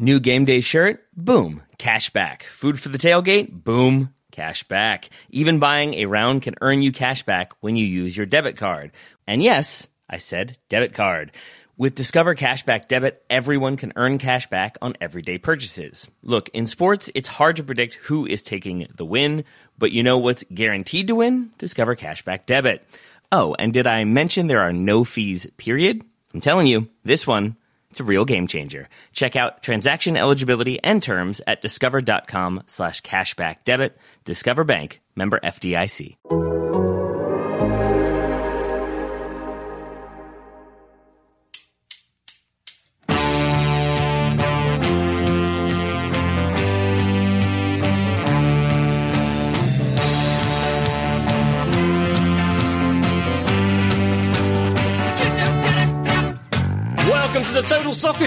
New game day shirt? Boom, cash back. Food for the tailgate? Boom, cash back. Even buying a round can earn you cash back when you use your debit card. And yes, I said debit card. With Discover Cashback Debit, everyone can earn cash back on everyday purchases. Look, in sports, it's hard to predict who is taking the win, but you know what's guaranteed to win? Discover Cashback Debit. Oh, and did I mention there are no fees, period? I'm telling you, this one, it's a real game changer. Check out transaction eligibility and terms at discover.com slash cashback debit. Discover Bank, member FDIC.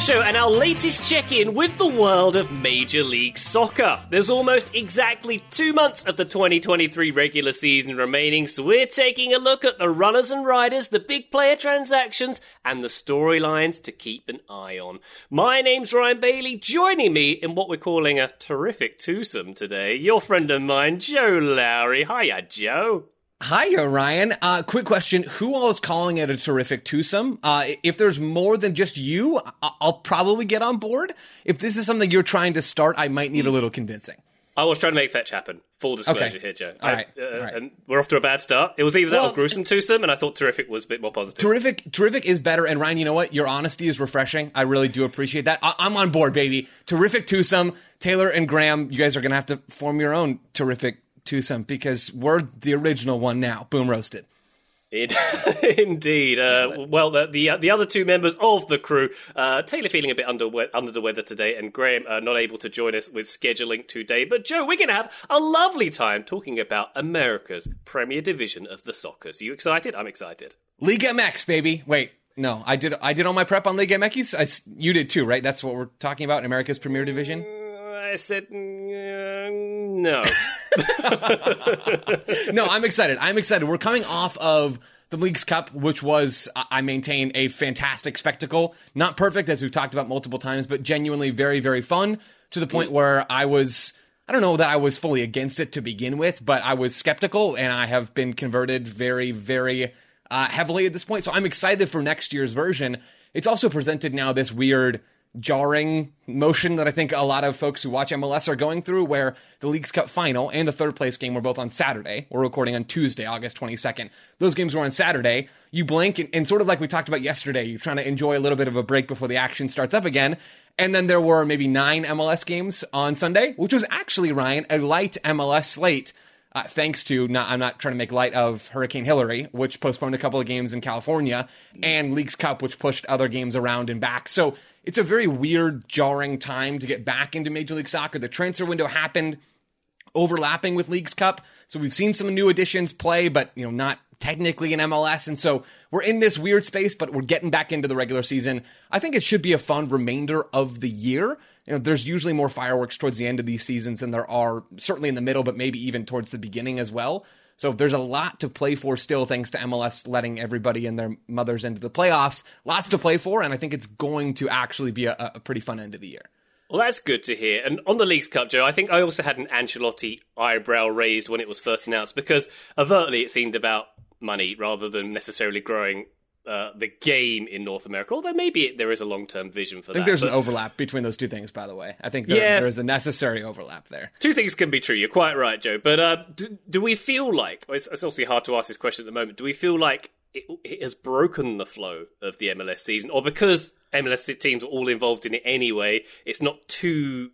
Show and our latest check in with the world of Major League Soccer. There's almost exactly two months of the 2023 regular season remaining, so we're taking a look at the runners and riders, the big player transactions, and the storylines to keep an eye on. My name's Ryan Bailey, joining me in what we're calling a terrific twosome today, your friend of mine, Joe Lowry. Hiya, Joe. Hiya, Ryan. Uh, quick question. Who all is calling it a terrific twosome? Uh, if there's more than just you, I- I'll probably get on board. If this is something you're trying to start, I might need a little convincing. I was trying to make fetch happen. Full disclosure Okay. here, Joe. All I- right. uh, All right. And we're off to a bad start. It was either that Well- or gruesome twosome, and I thought terrific was a bit more positive. Terrific, terrific is better. And Ryan, you know what? Your honesty is refreshing. I really do appreciate that. I- I'm on board, baby. Terrific twosome. Taylor and Graham, you guys are going to have to form your own terrific twosome because we're the original one now. Boom roasted. In- Indeed. Uh, well, the, the the other two members of the crew, uh, Taylor feeling a bit under under the weather today, and Graham uh, not able to join us with scheduling today. But Joe, we're going to have a lovely time talking about America's Premier Division of the soccer. Are you excited? I'm excited. Liga MX, baby. Wait, no, I did. I did all my prep on Liga MX. I you did too, right? That's what we're talking about in America's Premier Division. I said uh, no. no, I'm excited. I'm excited. We're coming off of the Leagues Cup, which was, I I maintain, a fantastic spectacle. Not perfect, as we've talked about multiple times, but genuinely very, very fun to the point where I was. I don't know that I was fully against it to begin with, but I was skeptical, and I have been converted very, very uh, heavily at this point. So I'm excited for next year's version. It's also presented now this weird jarring motion that I think a lot of folks who watch MLS are going through, where the Leagues Cup final and the third place game were both on Saturday. We're recording on Tuesday, August 22nd. Those games were on Saturday. You blink, and, and sort of like we talked about yesterday, you're trying to enjoy a little bit of a break before the action starts up again. And then there were maybe nine MLS games on Sunday, which was actually, Ryan, a light MLS slate. Uh, thanks to not, I'm not trying to make light of Hurricane Hillary, which postponed a couple of games in California, and Leagues Cup, which pushed other games around and back. So it's a very weird, jarring time to get back into Major League Soccer. The transfer window happened overlapping with Leagues Cup, so we've seen some new additions play, but you know not technically in MLS, and so we're in this weird space, but we're getting back into the regular season. I think it should be a fun remainder of the year. You know, there's usually more fireworks towards the end of these seasons than there are certainly in the middle, but maybe even towards the beginning as well. So there's a lot to play for still, thanks to MLS letting everybody and their mothers into the playoffs. Lots to play for, and I think it's going to actually be a, a pretty fun end of the year. Well, that's good to hear. And on the Leagues Cup, Joe, I think I also had an Ancelotti eyebrow raised when it was first announced because overtly it seemed about money rather than necessarily growing uh, the game in North America. Although maybe there is a long term vision for I think that. there's But an overlap between those two things, by the way. I think there, Yes. there is a necessary overlap there. Two things can be true. You're quite right, Joe. But uh, do, do we feel like it's, it's obviously hard to ask this question at the moment? Do we feel like it, it has broken the flow of the MLS season, or because MLS teams are all involved in it anyway, it's not too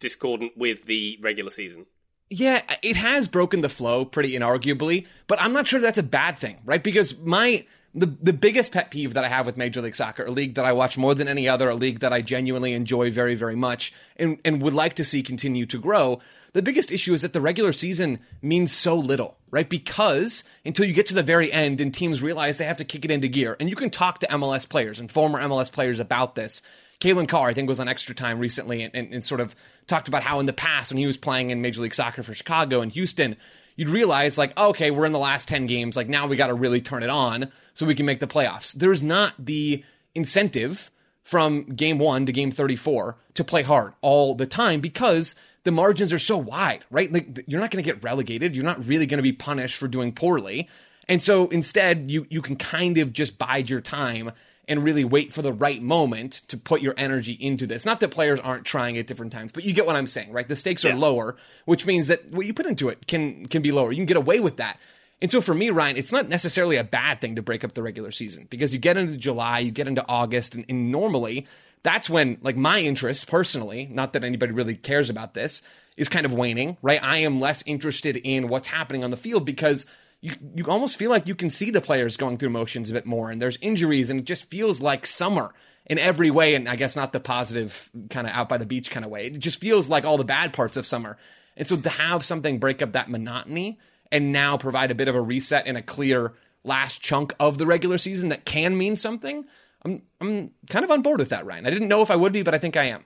discordant with the regular season? Yeah, it has broken the flow pretty inarguably, but I'm not sure that's a bad thing, right? Because my the the biggest pet peeve that I have with Major League Soccer, a league that I watch more than any other, a league that I genuinely enjoy very, very much, and, and would like to see continue to grow. The biggest issue is that the regular season means so little, right? Because until you get to the very end and teams realize they have to kick it into gear, and you can talk to MLS players and former MLS players about this. Calen Carr, I think, was on extra time recently and, and, and sort of talked about how in the past when he was playing in Major League Soccer for Chicago and Houston, you'd realize like, okay, we're in the last 10 games. Like now we got to really turn it on so we can make the playoffs. There's not the incentive from game one to game 34 to play hard all the time because the margins are so wide, right? Like you're not going to get relegated. You're not really going to be punished for doing poorly. And so instead, you, you can kind of just bide your time and really wait for the right moment to put your energy into this. Not that players aren't trying at different times, but you get what I'm saying, right? The stakes Yeah. are lower, which means that what you put into it can can be lower. You can get away with that. And so for me, Ryan, it's not necessarily a bad thing to break up the regular season because you get into July, you get into August, and, and normally that's when, like, my interest personally, not that anybody really cares about this, is kind of waning, right? I am less interested in what's happening on the field because you you almost feel like you can see the players going through motions a bit more, and there's injuries, and it just feels like summer in every way, and I guess not the positive kind of out by the beach kind of way. It just feels like all the bad parts of summer, and so to have something break up that monotony and now provide a bit of a reset and a clear last chunk of the regular season that can mean something. I'm I'm kind of on board with that, Ryan. I didn't know if I would be, but I think I am.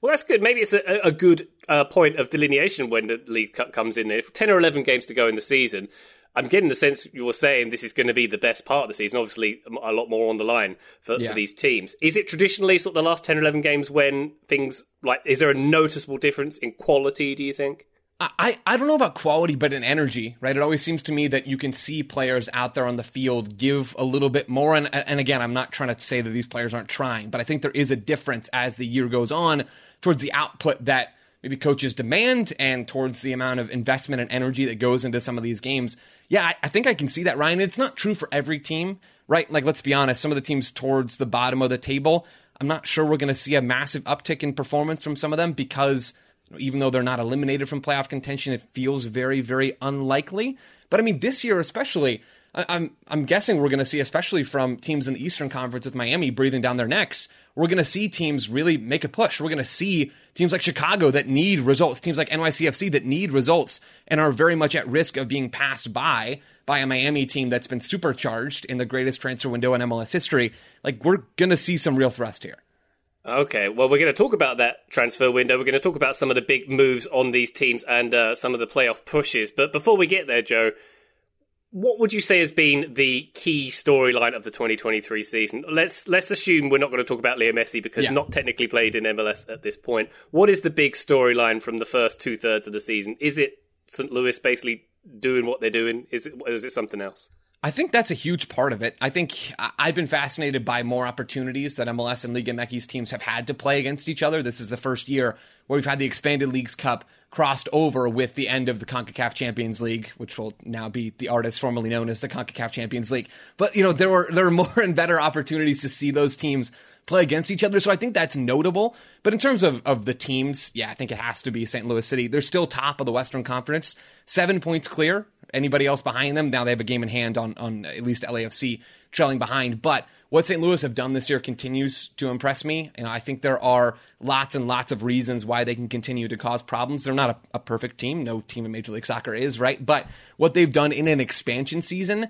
Well, that's good. Maybe it's a, a good uh, point of delineation when the League Cup comes in. If 10 or 11 games to go in the season, I'm getting the sense you were saying this is going to be the best part of the season. Obviously, a lot more on the line for, Yeah. for these teams. Is it traditionally sort of the last 10 or 11 games when things like, is there a noticeable difference in quality, do you think? I, I don't know about quality, but in energy, right? It always seems to me that you can see players out there on the field give a little bit more. And, and again, I'm not trying to say that these players aren't trying, but I think there is a difference as the year goes on towards the output that maybe coaches demand and towards the amount of investment and energy that goes into some of these games. Yeah, I, I think I can see that, Ryan. It's not true for every team, right? Like, let's be honest, some of the teams towards the bottom of the table, I'm not sure we're going to see a massive uptick in performance from some of them because even though they're not eliminated from playoff contention, it feels very, very unlikely. But I mean, this year especially, I- I'm I'm guessing we're going to see, especially from teams in the Eastern Conference with Miami breathing down their necks, we're going to see teams really make a push. We're going to see teams like Chicago that need results, teams like NYCFC that need results and are very much at risk of being passed by by a Miami team that's been supercharged in the greatest transfer window in MLS history. Like we're going to see some real thrust here. Okay, well, we're going to talk about that transfer window. We're going to talk about some of the big moves on these teams and uh, some of the playoff pushes. But before we get there, Joe, what would you say has been the key storyline of the 2023 season? Let's let's assume we're not going to talk about Leo Messi because Yeah. not technically played in MLS at this point. What is the big storyline from the first two thirds of the season? Is it St. Louis basically doing what they're doing? Is it or it something else? I think that's a huge part of it. I think I've been fascinated by more opportunities that MLS and Liga MX teams have had to play against each other. This is the first year where we've had the expanded leagues cup crossed over with the end of the CONCACAF Champions League, which will now be the artist formerly known as the CONCACAF Champions League. But you know, there were there were more and better opportunities to see those teams play against each other. So I think that's notable. But in terms of, of the teams, yeah, I think it has to be St. Louis City. They're still top of the Western Conference, seven points clear. Anybody else behind them? Now they have a game in hand on, on at least LAFC trailing behind. But what St. Louis have done this year continues to impress me. Know, I think there are lots and lots of reasons why they can continue to cause problems. They're not a, a perfect team. No team in Major League Soccer is, right? But what they've done in an expansion season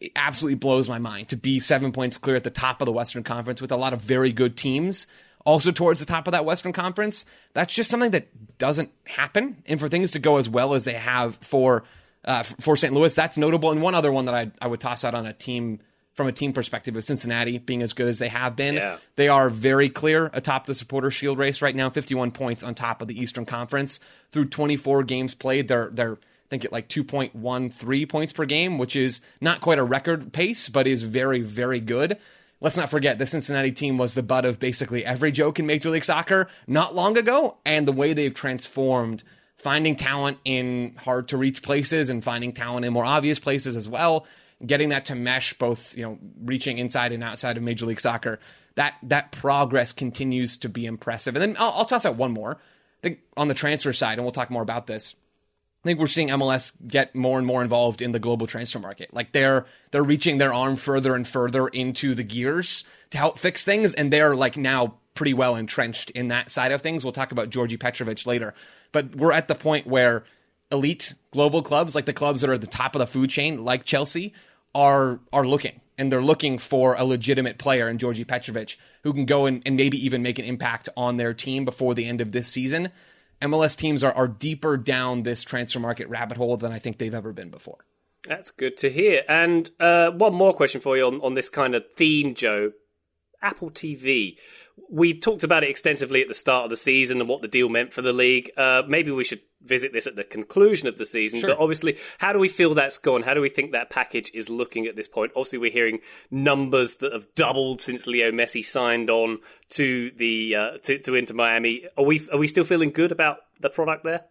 it absolutely blows my mind to be seven points clear at the top of the Western Conference with a lot of very good teams. Also, towards the top of that Western Conference, that's just something that doesn't happen. And for things to go as well as they have for uh, for St. Louis, that's notable. And one other one that I, I would toss out on a team from a team perspective is Cincinnati being as good as they have been. Yeah. They are very clear atop the supporter shield race right now, 51 points on top of the Eastern Conference through 24 games played. They're they're I think at like 2.13 points per game, which is not quite a record pace, but is very very good. Let's not forget the Cincinnati team was the butt of basically every joke in Major League Soccer not long ago, and the way they've transformed finding talent in hard to reach places and finding talent in more obvious places as well getting that to mesh both you know reaching inside and outside of major league soccer that that progress continues to be impressive and then i'll, I'll toss out one more i think on the transfer side and we'll talk more about this I think we're seeing MLS get more and more involved in the global transfer market. Like they're they're reaching their arm further and further into the gears to help fix things, and they're like now pretty well entrenched in that side of things. We'll talk about Djordje Petrovic later, but we're at the point where elite global clubs, like the clubs that are at the top of the food chain, like Chelsea, are are looking and they're looking for a legitimate player in Djordje Petrovic who can go and, and maybe even make an impact on their team before the end of this season. MLS teams are, are deeper down this transfer market rabbit hole than I think they've ever been before. That's good to hear. And uh, one more question for you on, on this kind of theme, Joe. Apple TV. We talked about it extensively at the start of the season and what the deal meant for the league. Uh, maybe we should visit this at the conclusion of the season. Sure. But obviously, how do we feel that's gone? How do we think that package is looking at this point? Obviously, we're hearing numbers that have doubled since Leo Messi signed on to the uh, to, to Inter Miami. Are we are we still feeling good about the product there?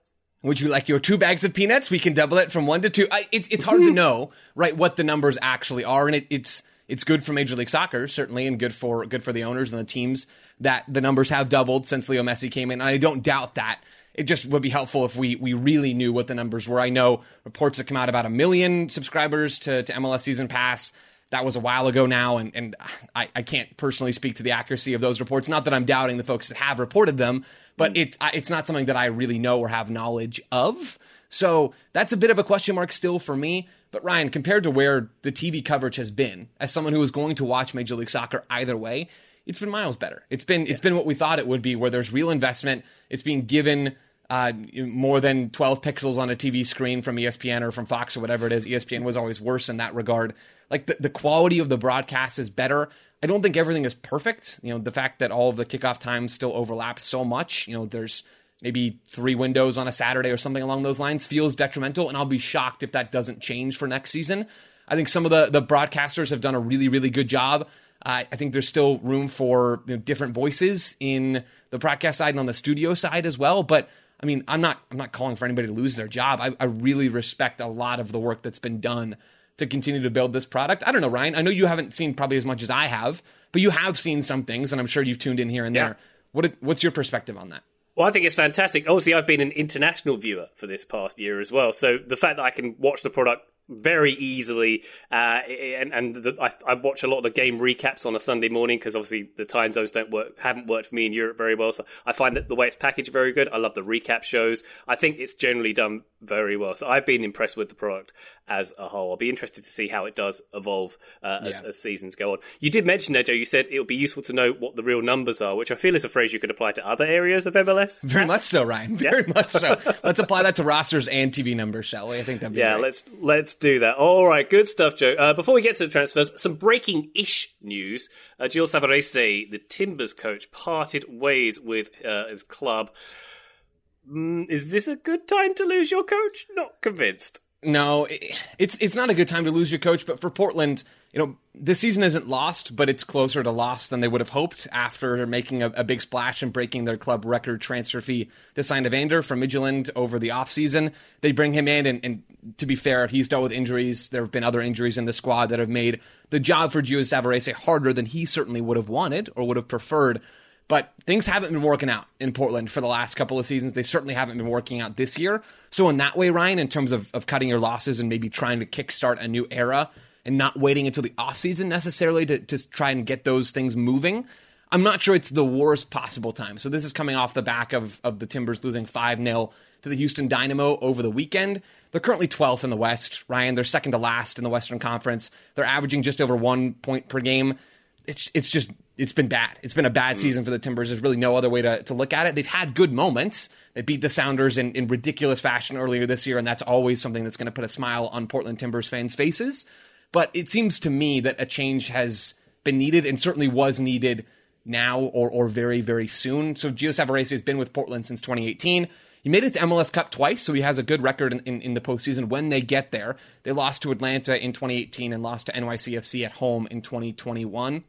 Would you like your two bags of peanuts? We can double it from one to two. I, it, it's hard to know, right, what the numbers actually are, and it, it's it's good for Major League Soccer certainly, and good for good for the owners and the teams that the numbers have doubled since Leo Messi came in. And I don't doubt that. It just would be helpful if we we really knew what the numbers were. I know reports have come out about a million subscribers to, to MLS Season Pass. That was a while ago now, and, and I, I can't personally speak to the accuracy of those reports. Not that I'm doubting the folks that have reported them, but mm. it, it's not something that I really know or have knowledge of. So that's a bit of a question mark still for me. But Ryan, compared to where the TV coverage has been, as someone who is going to watch Major League Soccer either way, it's been miles better. It's been yeah. it's been what we thought it would be, where there's real investment. It's being given uh, more than 12 pixels on a TV screen from ESPN or from Fox or whatever it is. ESPN was always worse in that regard. Like the, the quality of the broadcast is better. I don't think everything is perfect. You know, the fact that all of the kickoff times still overlap so much. You know, there's maybe three windows on a Saturday or something along those lines feels detrimental, and I'll be shocked if that doesn't change for next season. I think some of the the broadcasters have done a really really good job. Uh, I think there's still room for you know, different voices in the broadcast side and on the studio side as well. But I mean, I'm not I'm not calling for anybody to lose their job. I, I really respect a lot of the work that's been done to continue to build this product. I don't know, Ryan. I know you haven't seen probably as much as I have, but you have seen some things, and I'm sure you've tuned in here and yeah. there. What what's your perspective on that? Well, I think it's fantastic. Obviously, I've been an international viewer for this past year as well. So the fact that I can watch the product very easily. Uh, and and the, I, I, watch a lot of the game recaps on a Sunday morning because obviously the time zones don't work, haven't worked for me in Europe very well. So I find that the way it's packaged very good. I love the recap shows. I think it's generally done very well. So I've been impressed with the product as a whole. I'll be interested to see how it does evolve uh, as, yeah. as, seasons go on. You did mention there, Joe. You said it would be useful to know what the real numbers are, which I feel is a phrase you could apply to other areas of MLS. Very much so, Ryan. Very yeah. much so. let's apply that to rosters and TV numbers, shall we? I think that'd be yeah. Great. Let's let's do that. All right, good stuff, Joe. Uh, before we get to the transfers, some breaking ish news. Uh, Gio Savarese, the Timbers coach, parted ways with uh, his club. Mm, is this a good time to lose your coach? Not convinced. No, it's it's not a good time to lose your coach, but for Portland, you know, this season isn't lost, but it's closer to lost than they would have hoped after making a, a big splash and breaking their club record transfer fee to sign Evander from Midtjylland over the offseason. They bring him in, and, and, to be fair, he's dealt with injuries. There have been other injuries in the squad that have made the job for Gio Savarese harder than he certainly would have wanted or would have preferred. But things haven't been working out in Portland for the last couple of seasons. They certainly haven't been working out this year. So, in that way, Ryan, in terms of, of cutting your losses and maybe trying to kickstart a new era and not waiting until the offseason necessarily to, to try and get those things moving, I'm not sure it's the worst possible time. So, this is coming off the back of, of the Timbers losing 5 0 to the Houston Dynamo over the weekend. They're currently 12th in the West, Ryan. They're second to last in the Western Conference. They're averaging just over one point per game. It's, it's just it's been bad. It's been a bad mm. season for the Timbers. There's really no other way to, to look at it. They've had good moments. They beat the Sounders in, in ridiculous fashion earlier this year, and that's always something that's going to put a smile on Portland Timbers fans' faces. But it seems to me that a change has been needed and certainly was needed now or, or very, very soon. So Gio Savarese has been with Portland since 2018. He made it to MLS Cup twice, so he has a good record in, in, in, the postseason when they get there. They lost to Atlanta in 2018 and lost to NYCFC at home in 2021.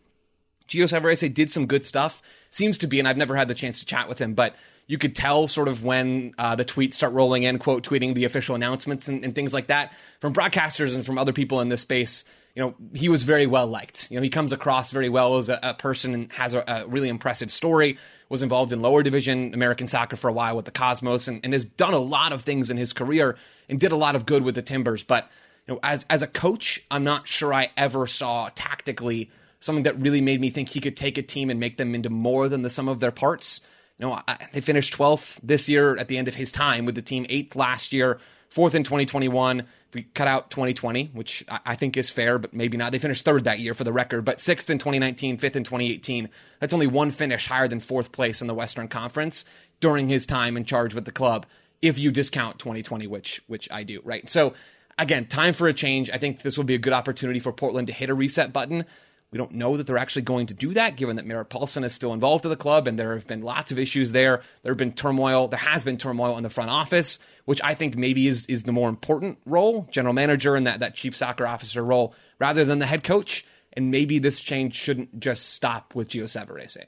Gio Savarese did some good stuff. Seems to be, and I've never had the chance to chat with him, but you could tell sort of when uh, the tweets start rolling in, quote tweeting the official announcements and, and, things like that from broadcasters and from other people in this space. You know, he was very well liked. You know, he comes across very well as a, a person and has a, a, really impressive story. Was involved in lower division American soccer for a while with the Cosmos and, and has done a lot of things in his career and did a lot of good with the Timbers. But you know, as as a coach, I'm not sure I ever saw tactically something that really made me think he could take a team and make them into more than the sum of their parts. You know, I, they finished 12th this year at the end of his time with the team, eighth last year, fourth in 2021. If we cut out 2020, which I, I think is fair, but maybe not, they finished third that year for the record, but sixth in 2019, fifth in 2018. That's only one finish higher than fourth place in the Western Conference during his time in charge with the club, if you discount 2020, which which I do, right? So again, time for a change. I think this will be a good opportunity for Portland to hit a reset button We don't know that they're actually going to do that, given that Merritt Paulson is still involved in the club, and there have been lots of issues there. There have been turmoil. There has been turmoil in the front office, which I think maybe is is the more important role, general manager and that that chief soccer officer role, rather than the head coach. And maybe this change shouldn't just stop with Gio Savarese.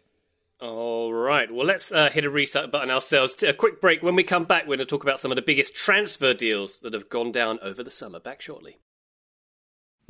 All right. Well, let's uh, hit a reset button ourselves. A quick break. When we come back, we're going to talk about some of the biggest transfer deals that have gone down over the summer. Back shortly.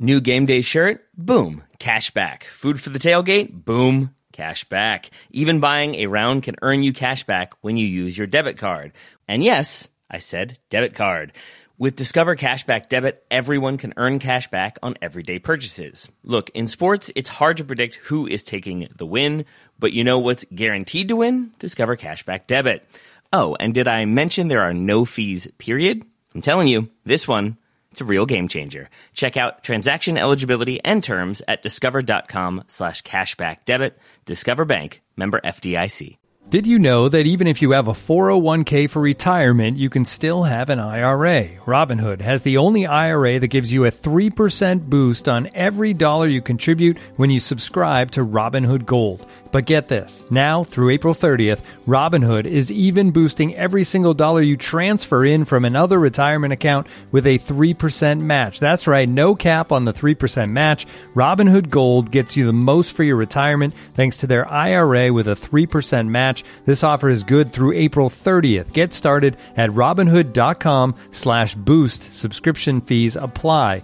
New game day shirt? Boom. Cash back. Food for the tailgate? Boom. Cash back. Even buying a round can earn you cash back when you use your debit card. And yes, I said debit card. With Discover Cashback Debit, everyone can earn cash back on everyday purchases. Look, in sports, it's hard to predict who is taking the win, but you know what's guaranteed to win? Discover Cashback Debit. Oh, and did I mention there are no fees, period? I'm telling you, this one it's a real game changer. Check out transaction eligibility and terms at discover.com slash cashback debit. Discover Bank, member FDIC. Did you know that even if you have a 401k for retirement, you can still have an IRA? Robinhood has the only IRA that gives you a 3% boost on every dollar you contribute when you subscribe to Robinhood Gold. But get this now through April 30th, Robinhood is even boosting every single dollar you transfer in from another retirement account with a 3% match. That's right, no cap on the 3% match. Robinhood Gold gets you the most for your retirement thanks to their IRA with a 3% match. This offer is good through April 30th. Get started at robinhood.com slash boost. Subscription fees apply.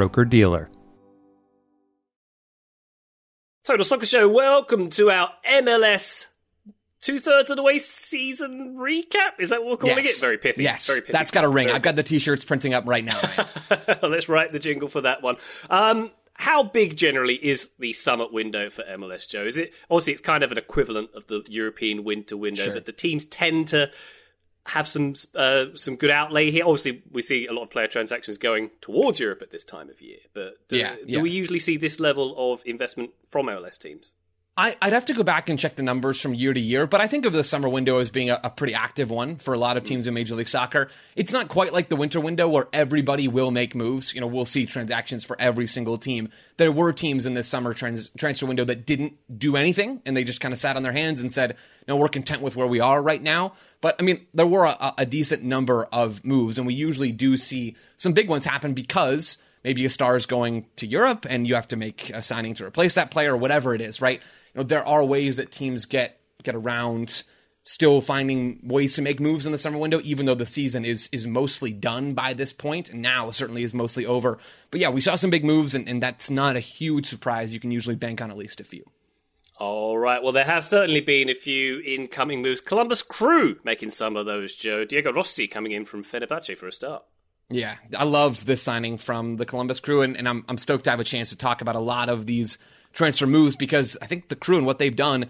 broker dealer. Total Soccer Show, welcome to our MLS two thirds of the way season recap. Is that what we're calling yes. it? Very pithy. Yes, very pithy. that's got a ring. Very I've got the t-shirts printing up right now. Let's write the jingle for that one. Um, how big generally is the summit window for MLS, Joe? Is it obviously it's kind of an equivalent of the European winter window, sure. but the teams tend to have some uh, some good outlay here. Obviously, we see a lot of player transactions going towards Europe at this time of year. But do, yeah, yeah. do we usually see this level of investment from MLS teams? I, would have to go back and check the numbers from year to year, but I think of the summer window as being a, a, pretty active one for a lot of teams in Major League Soccer. It's not quite like the winter window where everybody will make moves. You know, we'll see transactions for every single team. There were teams in this summer trans- transfer window that didn't do anything and they just kind of sat on their hands and said, "No, we're content with where we are right now." But I mean, there were a, a decent number of moves, and we usually do see some big ones happen because maybe a star is going to Europe and you have to make a signing to replace that player or whatever it is, right? You know, there are ways that teams get get around still finding ways to make moves in the summer window, even though the season is is mostly done by this point, and now certainly is mostly over. But yeah, we saw some big moves, and, and that's not a huge surprise. You can usually bank on at least a few. All right. Well, there have certainly been a few incoming moves. Columbus Crew making some of those, Joe. Diego Rossi coming in from Fenerbahce for a start. Yeah, I love this signing from the Columbus Crew, and, and I'm, I'm stoked to have a chance to talk about a lot of these transfer moves because I think the Crew and what they've done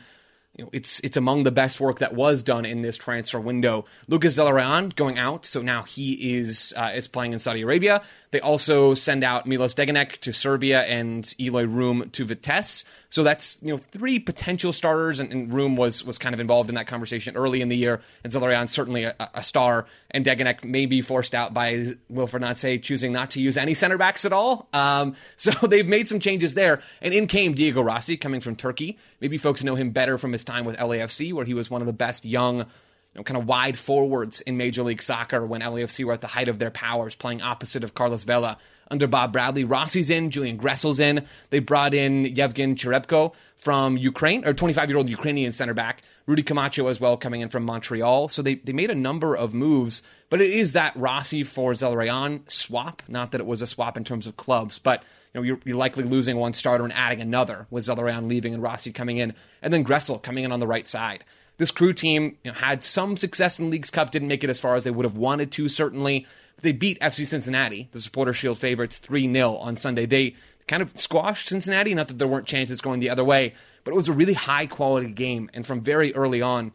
you know, it's it's among the best work that was done in this transfer window. Lucas Zelarayan going out, so now he is uh, is playing in Saudi Arabia. They also send out Milos Degenek to Serbia and Eloy Room to Vitesse. So that's you know three potential starters, and, and Room was was kind of involved in that conversation early in the year. And Zelarayan certainly a, a, star, and Degenek may be forced out by Nancy choosing not to use any center backs at all. Um, so they've made some changes there, and in came Diego Rossi coming from Turkey. Maybe folks know him better from his time with LAFC, where he was one of the best young you know, kind of wide forwards in Major League Soccer when LAFC were at the height of their powers, playing opposite of Carlos Vela under Bob Bradley. Rossi's in, Julian Gressel's in. They brought in Yevgen Cheberko from Ukraine, or 25 year old Ukrainian center back. Rudy Camacho as well coming in from Montreal. So they, they made a number of moves, but it is that Rossi for Zelarayan swap. Not that it was a swap in terms of clubs, but you know, you're, you're, likely losing one starter and adding another with Zelarayan leaving and Rossi coming in, and then Gressel coming in on the right side this crew team you know, had some success in Leagues Cup, didn't make it as far as they would have wanted to, certainly. They beat FC Cincinnati, the Supporter Shield favorites, 3 0 on Sunday. They kind of squashed Cincinnati. Not that there weren't chances going the other way, but it was a really high quality game. And from very early on,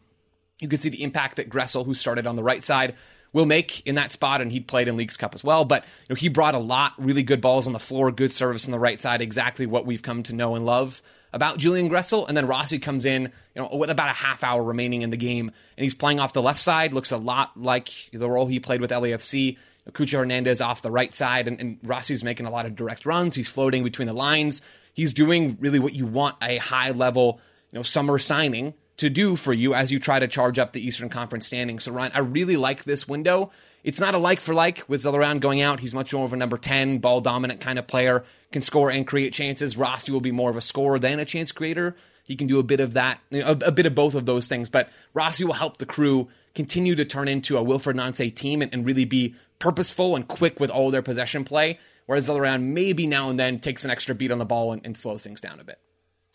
you could see the impact that Gressel, who started on the right side, will make in that spot, and he played in Leagues Cup as well. But you know, he brought a lot, really good balls on the floor, good service on the right side, exactly what we've come to know and love about Julian Gressel. And then Rossi comes in, you know, with about a half hour remaining in the game, and he's playing off the left side. Looks a lot like the role he played with LAFC. Cucho Hernandez off the right side, and, and Rossi's making a lot of direct runs. He's floating between the lines. He's doing really what you want a high level, you know, summer signing to do for you as you try to charge up the Eastern Conference standings. So Ryan, I really like this window. It's not a like for like with Zelarayán going out. He's much more of a number 10, ball dominant kind of player, can score and create chances. Rossi will be more of a scorer than a chance creator. He can do a bit of that, you know, a, a, bit of both of those things. But Rossi will help the crew continue to turn into a Wilfried Nancy team and, and, really be purposeful and quick with all their possession play. Whereas Zelarayán maybe now and then takes an extra beat on the ball and, and slows things down a bit.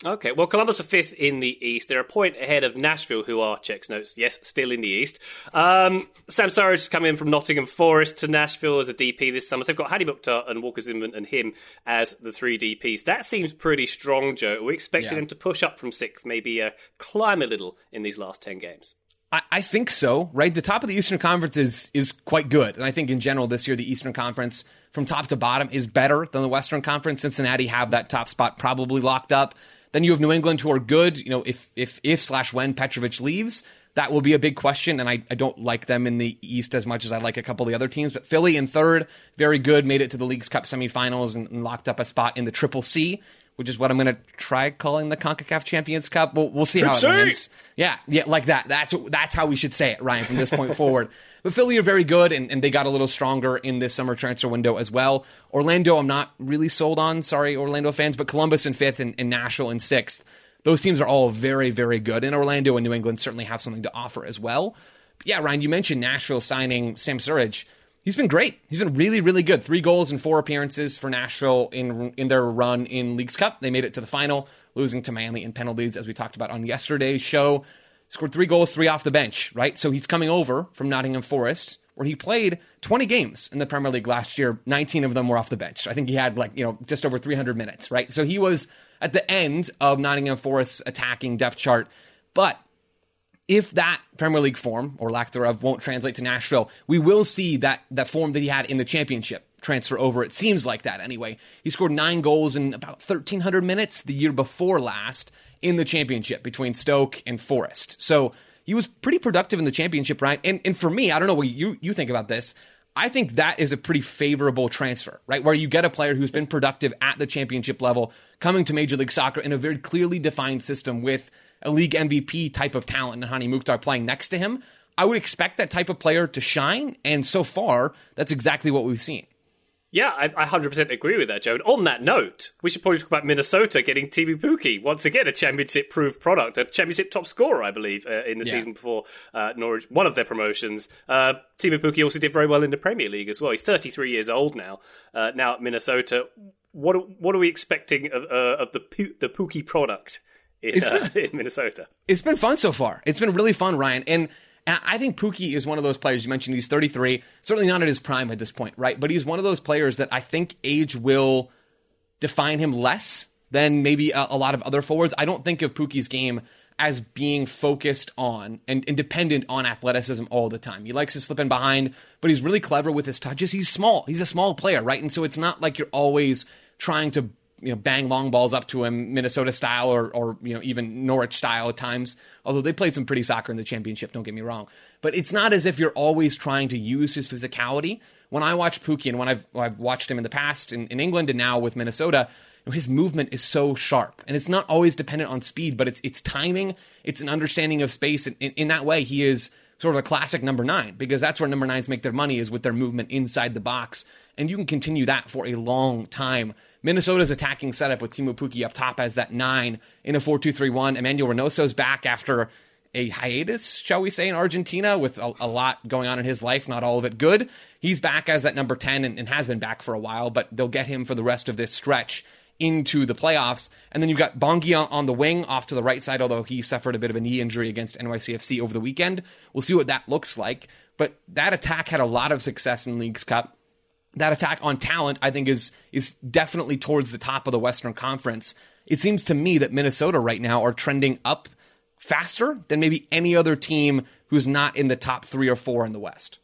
Okay, well, Columbus are fifth in the East. They're a point ahead of Nashville, who are, checks notes, yes, still in the East. Um, Sam is coming in from Nottingham Forest to Nashville as a DP this summer. So they've got Hany Mukhtar and Walker Zimmerman and him as the three DPs. That seems pretty strong, Joe. We're expecting yeah. them to push up from sixth, maybe uh, climb a little in these last 10 games. I, I think so, right? The top of the Eastern Conference is is quite good. And I think in general this year, the Eastern Conference from top to bottom is better than the Western Conference. Cincinnati have that top spot probably locked up. Then you have New England who are good. You know, if if if slash when Petrovic leaves, that will be a big question. And I, I don't like them in the East as much as I like a couple of the other teams. But Philly in third, very good, made it to the Leagues Cup semifinals and, and locked up a spot in the Triple C which is what I'm going to try calling the CONCACAF Champions Cup. We'll, we'll see Trip how it ends. Yeah, yeah, like that. That's that's how we should say it, Ryan, from this point forward. But Philly are very good, and, and they got a little stronger in this summer transfer window as well. Orlando, I'm not really sold on. Sorry, Orlando fans, but Columbus in fifth and, and Nashville in sixth. Those teams are all very, very good. And Orlando and New England certainly have something to offer as well. But yeah, Ryan, you mentioned Nashville signing Sam Surridge he's been great. He's been really, really good. Three goals and four appearances for Nashville in in their run in Leagues Cup. They made it to the final, losing to Miami in penalties, as we talked about on yesterday's show. Scored three goals, three off the bench, right? So he's coming over from Nottingham Forest, where he played 20 games in the Premier League last year. 19 of them were off the bench. I think he had like, you know, just over 300 minutes, right? So he was at the end of Nottingham Forest's attacking depth chart. But if that Premier League form or lack thereof won't translate to Nashville, we will see that that form that he had in the championship transfer over. It seems like that anyway. He scored nine goals in about 1,300 minutes the year before last in the championship between Stoke and Forest. So he was pretty productive in the championship, right? And and for me, I don't know what you you think about this. I think that is a pretty favorable transfer, right? Where you get a player who's been productive at the championship level coming to Major League Soccer in a very clearly defined system with a league MVP type of talent and Hany Mukhtar playing next to him, I would expect that type of player to shine. And so far, that's exactly what we've seen. Yeah, I, I 100% agree with that, Joe. And on that note, we should probably talk about Minnesota getting Teemu Pukki. Once again, a championship-proof product, a championship top scorer, I believe, uh, in the yeah. season before uh, Norwich, one of their promotions. Uh, Pukki also did very well in the Premier League as well. He's 33 years old now, uh, now at Minnesota. What what are we expecting of, uh, of the the Pukki product in, uh, been, in Minnesota. It's been fun so far. It's been really fun, Ryan. And I think Pukki is one of those players you mentioned. He's 33, certainly not at his prime at this point, right? But he's one of those players that I think age will define him less than maybe a, a lot of other forwards. I don't think of Pukki's game as being focused on and, and, dependent on athleticism all the time. He likes to slip in behind, but he's really clever with his touches. He's small. He's a small player, right? And so it's not like you're always trying to you know bang long balls up to him Minnesota style or or you know even Norwich style at times. Although they played some pretty soccer in the championship, don't get me wrong. But it's not as if you're always trying to use his physicality. When I watch Pukki and when I've I've watched him in the past in, in England and now with Minnesota, his movement is so sharp and it's not always dependent on speed, but it's it's timing, it's an understanding of space. And in, in that way, he is sort of a classic number nine because that's where number nines make their money is with their movement inside the box. And you can continue that for a long time Minnesota's attacking setup with Teemu Pukki up top as that nine in a 4 2 3 1. Emmanuel Reynoso's back after a hiatus, shall we say, in Argentina with a, a, lot going on in his life, not all of it good. He's back as that number 10 and, and, has been back for a while, but they'll get him for the rest of this stretch into the playoffs. And then you've got Bongi on the wing off to the right side, although he suffered a bit of a knee injury against NYCFC over the weekend. We'll see what that looks like. But that attack had a lot of success in Leagues Cup. That attack on talent, I think, is is definitely towards the top of the Western Conference. It seems to me that Minnesota right now are trending up faster than maybe any other team who's not in the top three or four in the West.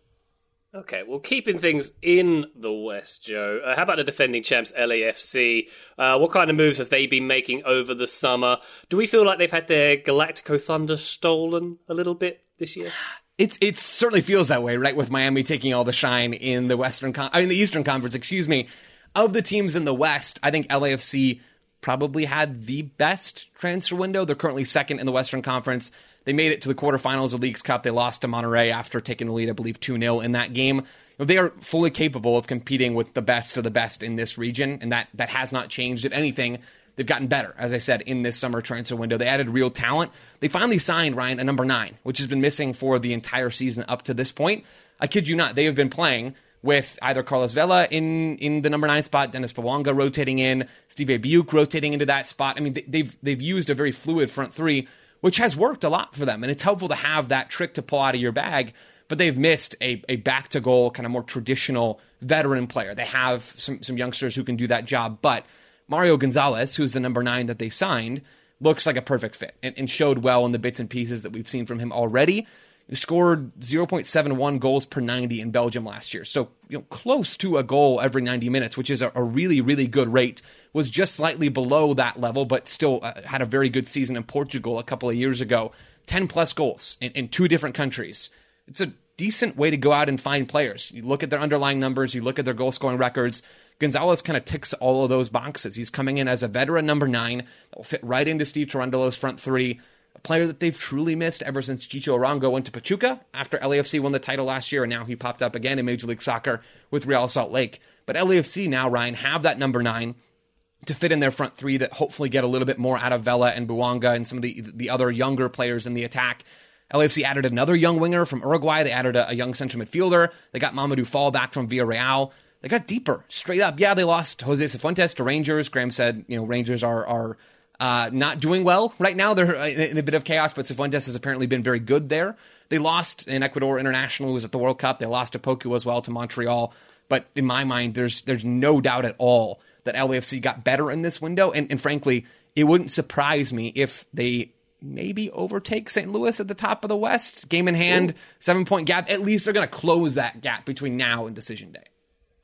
Okay, well, keeping things in the West, Joe. Uh, how about the defending champs, LAFC? Uh, what kind of moves have they been making over the summer? Do we feel like they've had their Galactico Thunder stolen a little bit this year? It's it certainly feels that way, right? With Miami taking all the shine in the Western, Con- I mean the Eastern Conference, excuse me. Of the teams in the West, I think LAFC probably had the best transfer window. They're currently second in the Western Conference. They made it to the quarterfinals of Leagues Cup. They lost to Monterrey after taking the lead, I believe, 2 0 in that game. They are fully capable of competing with the best of the best in this region, and that, that has not changed. If anything, they've gotten better, as I said, in this summer transfer window. They added real talent. They finally signed Ryan a number nine, which has been missing for the entire season up to this point. I kid you not, they have been playing with either Carlos Vela in in the number nine spot, Denis Bouanga rotating in, Stipe Biuk rotating into that spot. I mean, they've they've used a very fluid front three which has worked a lot for them. And it's helpful to have that trick to pull out of your bag. But they've missed a, a back to goal, kind of more traditional veteran player. They have some, some youngsters who can do that job. But Mario Gonzalez, who's the number nine that they signed, looks like a perfect fit and, and showed well in the bits and pieces that we've seen from him already. He scored 0.71 goals per 90 in Belgium last year. So, you know, close to a goal every 90 minutes, which is a, a really, really good rate. Was just slightly below that level, but still uh, had a very good season in Portugal a couple of years ago. 10 plus goals in, in two different countries. It's a decent way to go out and find players. You look at their underlying numbers, you look at their goal scoring records. Gonzalez kind of ticks all of those boxes. He's coming in as a veteran number nine that will fit right into Steve Cherundolo's front three a player that they've truly missed ever since Chicho Arango went to Pachuca after LAFC won the title last year, and now he popped up again in Major League Soccer with Real Salt Lake. But LAFC now, Ryan, have that number nine to fit in their front three that hopefully get a little bit more out of Vela and Bouanga and some of the the other younger players in the attack. LAFC added another young winger from Uruguay. They added a, a young central midfielder. They got Mamadou Fall back from Villarreal. They got deeper, straight up. Yeah, they lost Jose Cifuentes to Rangers. Graham said, you know, Rangers are are uh, not doing well right now. They're in a bit of chaos, but Cifuentes has apparently been very good there. They lost in Ecuador International, who was at the World Cup. They lost Opoku as well to Montreal. But in my mind, there's there's no doubt at all that LAFC got better in this window. And, and frankly, it wouldn't surprise me if they maybe overtake St. Louis at the top of the West. Game in hand, seven point gap. At least they're going to close that gap between now and decision day.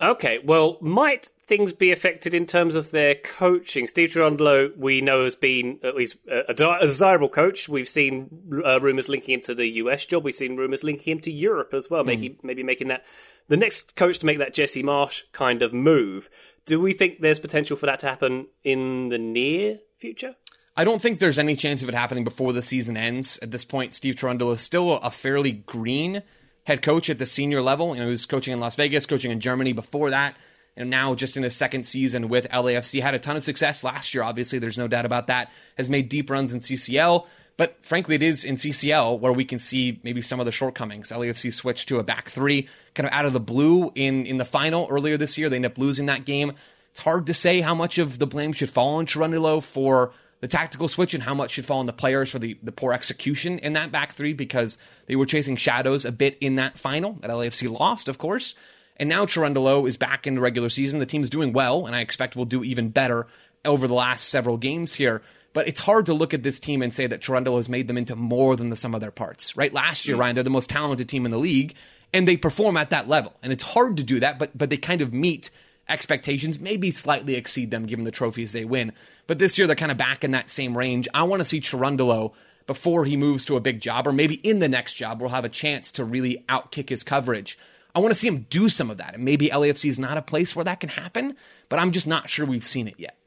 Okay, well, might things be affected in terms of their coaching? Steve Cherundolo, we know, has been uh, he's a, a, desirable coach. We've seen uh, rumors linking him to the US job. We've seen rumors linking him to Europe as well, mm. maybe maybe making that the next coach to make that Jesse Marsch kind of move. Do we think there's potential for that to happen in the near future? I don't think there's any chance of it happening before the season ends. At this point, Steve Cherundolo is still a fairly green head coach at the senior level. You know, he was coaching in Las Vegas, coaching in Germany before that, and now just in his second season with LAFC. Had a ton of success last year, obviously, there's no doubt about that. Has made deep runs in CCL. But frankly, it is in CCL where we can see maybe some of the shortcomings. LAFC switched to a back three kind of out of the blue in, in the final earlier this year. They ended up losing that game. It's hard to say how much of the blame should fall on Cherundolo for the tactical switch and how much should fall on the players for the, the poor execution in that back three because they were chasing shadows a bit in that final that LAFC lost, of course. And now Cherundolo is back in the regular season. The team's doing well, and I expect we'll do even better over the last several games here. But it's hard to look at this team and say that Cherundolo has made them into more than the sum of their parts, right? Last year, mm. Ryan, they're the most talented team in the league, and they perform at that level. And it's hard to do that, but but they kind of meet expectations, maybe slightly exceed them given the trophies they win. But this year they're kind of back in that same range. I want to see Cherundolo before he moves to a big job, or maybe in the next job, we'll have a chance to really outkick his coverage. I want to see him do some of that. And maybe LAFC is not a place where that can happen, but I'm just not sure we've seen it yet.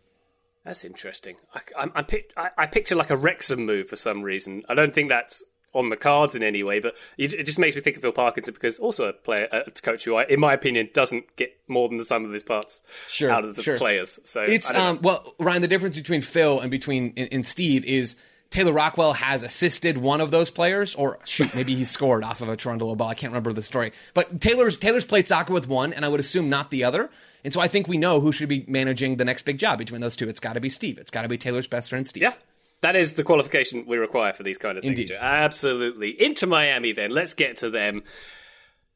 That's interesting. I, I, I, pick, I, I picture like a Wrexham move for some reason. I don't think that's on the cards in any way, but it just makes me think of Phil Parkinson because also a player, a coach who, I, in my opinion, doesn't get more than the sum of his parts sure, out of the sure. players. So it's um, well, Ryan. The difference between Phil and between and Steve is Taylor Rockwell has assisted one of those players, or shoot, maybe he scored off of a Cherundolo ball. I can't remember the story, but Taylor's Taylor's played soccer with one, and I would assume not the other. And so I think we know who should be managing the next big job between those two. It's got to be Steve. It's got to be Taylor's best friend, Steve. Yeah. That is the qualification we require for these kind of things. Indeed. Absolutely. Inter Miami then. Let's get to them.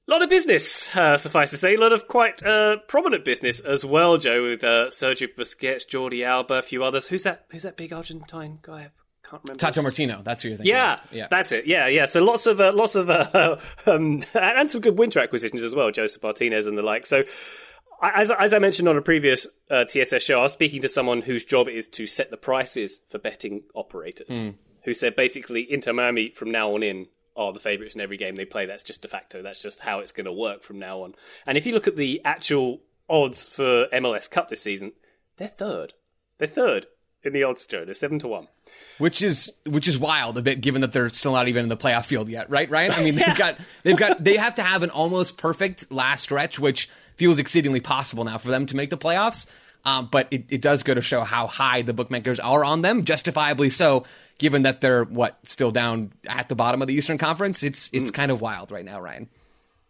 A lot of business, uh, suffice to say. A lot of quite uh, prominent business as well, Joe, with uh, Sergio Busquets, Jordi Alba, a few others. Who's that? Who's that big Argentine guy? I can't remember. Tata Martino, that's who you're thinking. Yeah, of. yeah. that's it. Yeah, yeah. So lots of uh, lots of uh, um, and some good winter acquisitions as well, Josef Martinez and the like. So. I- As, as I mentioned on a previous uh, TSS show, I was speaking to someone whose job it is to set the prices for betting operators, who said basically Inter Miami from now on in are the favourites in every game they play. That's just de facto. That's just how it's going to work from now on. And if you look at the actual odds for MLS Cup this season, they're third. They're third in the odds, Joe. They're seven to one. which is which is wild a bit given that they're still not even in the playoff field yet, right? Ryan, I mean they've got they've got they have to have an almost perfect last stretch, which feels exceedingly possible now for them to make the playoffs. Um, but it, it does go to show how high the bookmakers are on them, justifiably so, given that they're what still down at the bottom of the Eastern Conference. It's it's kind of wild right now, Ryan.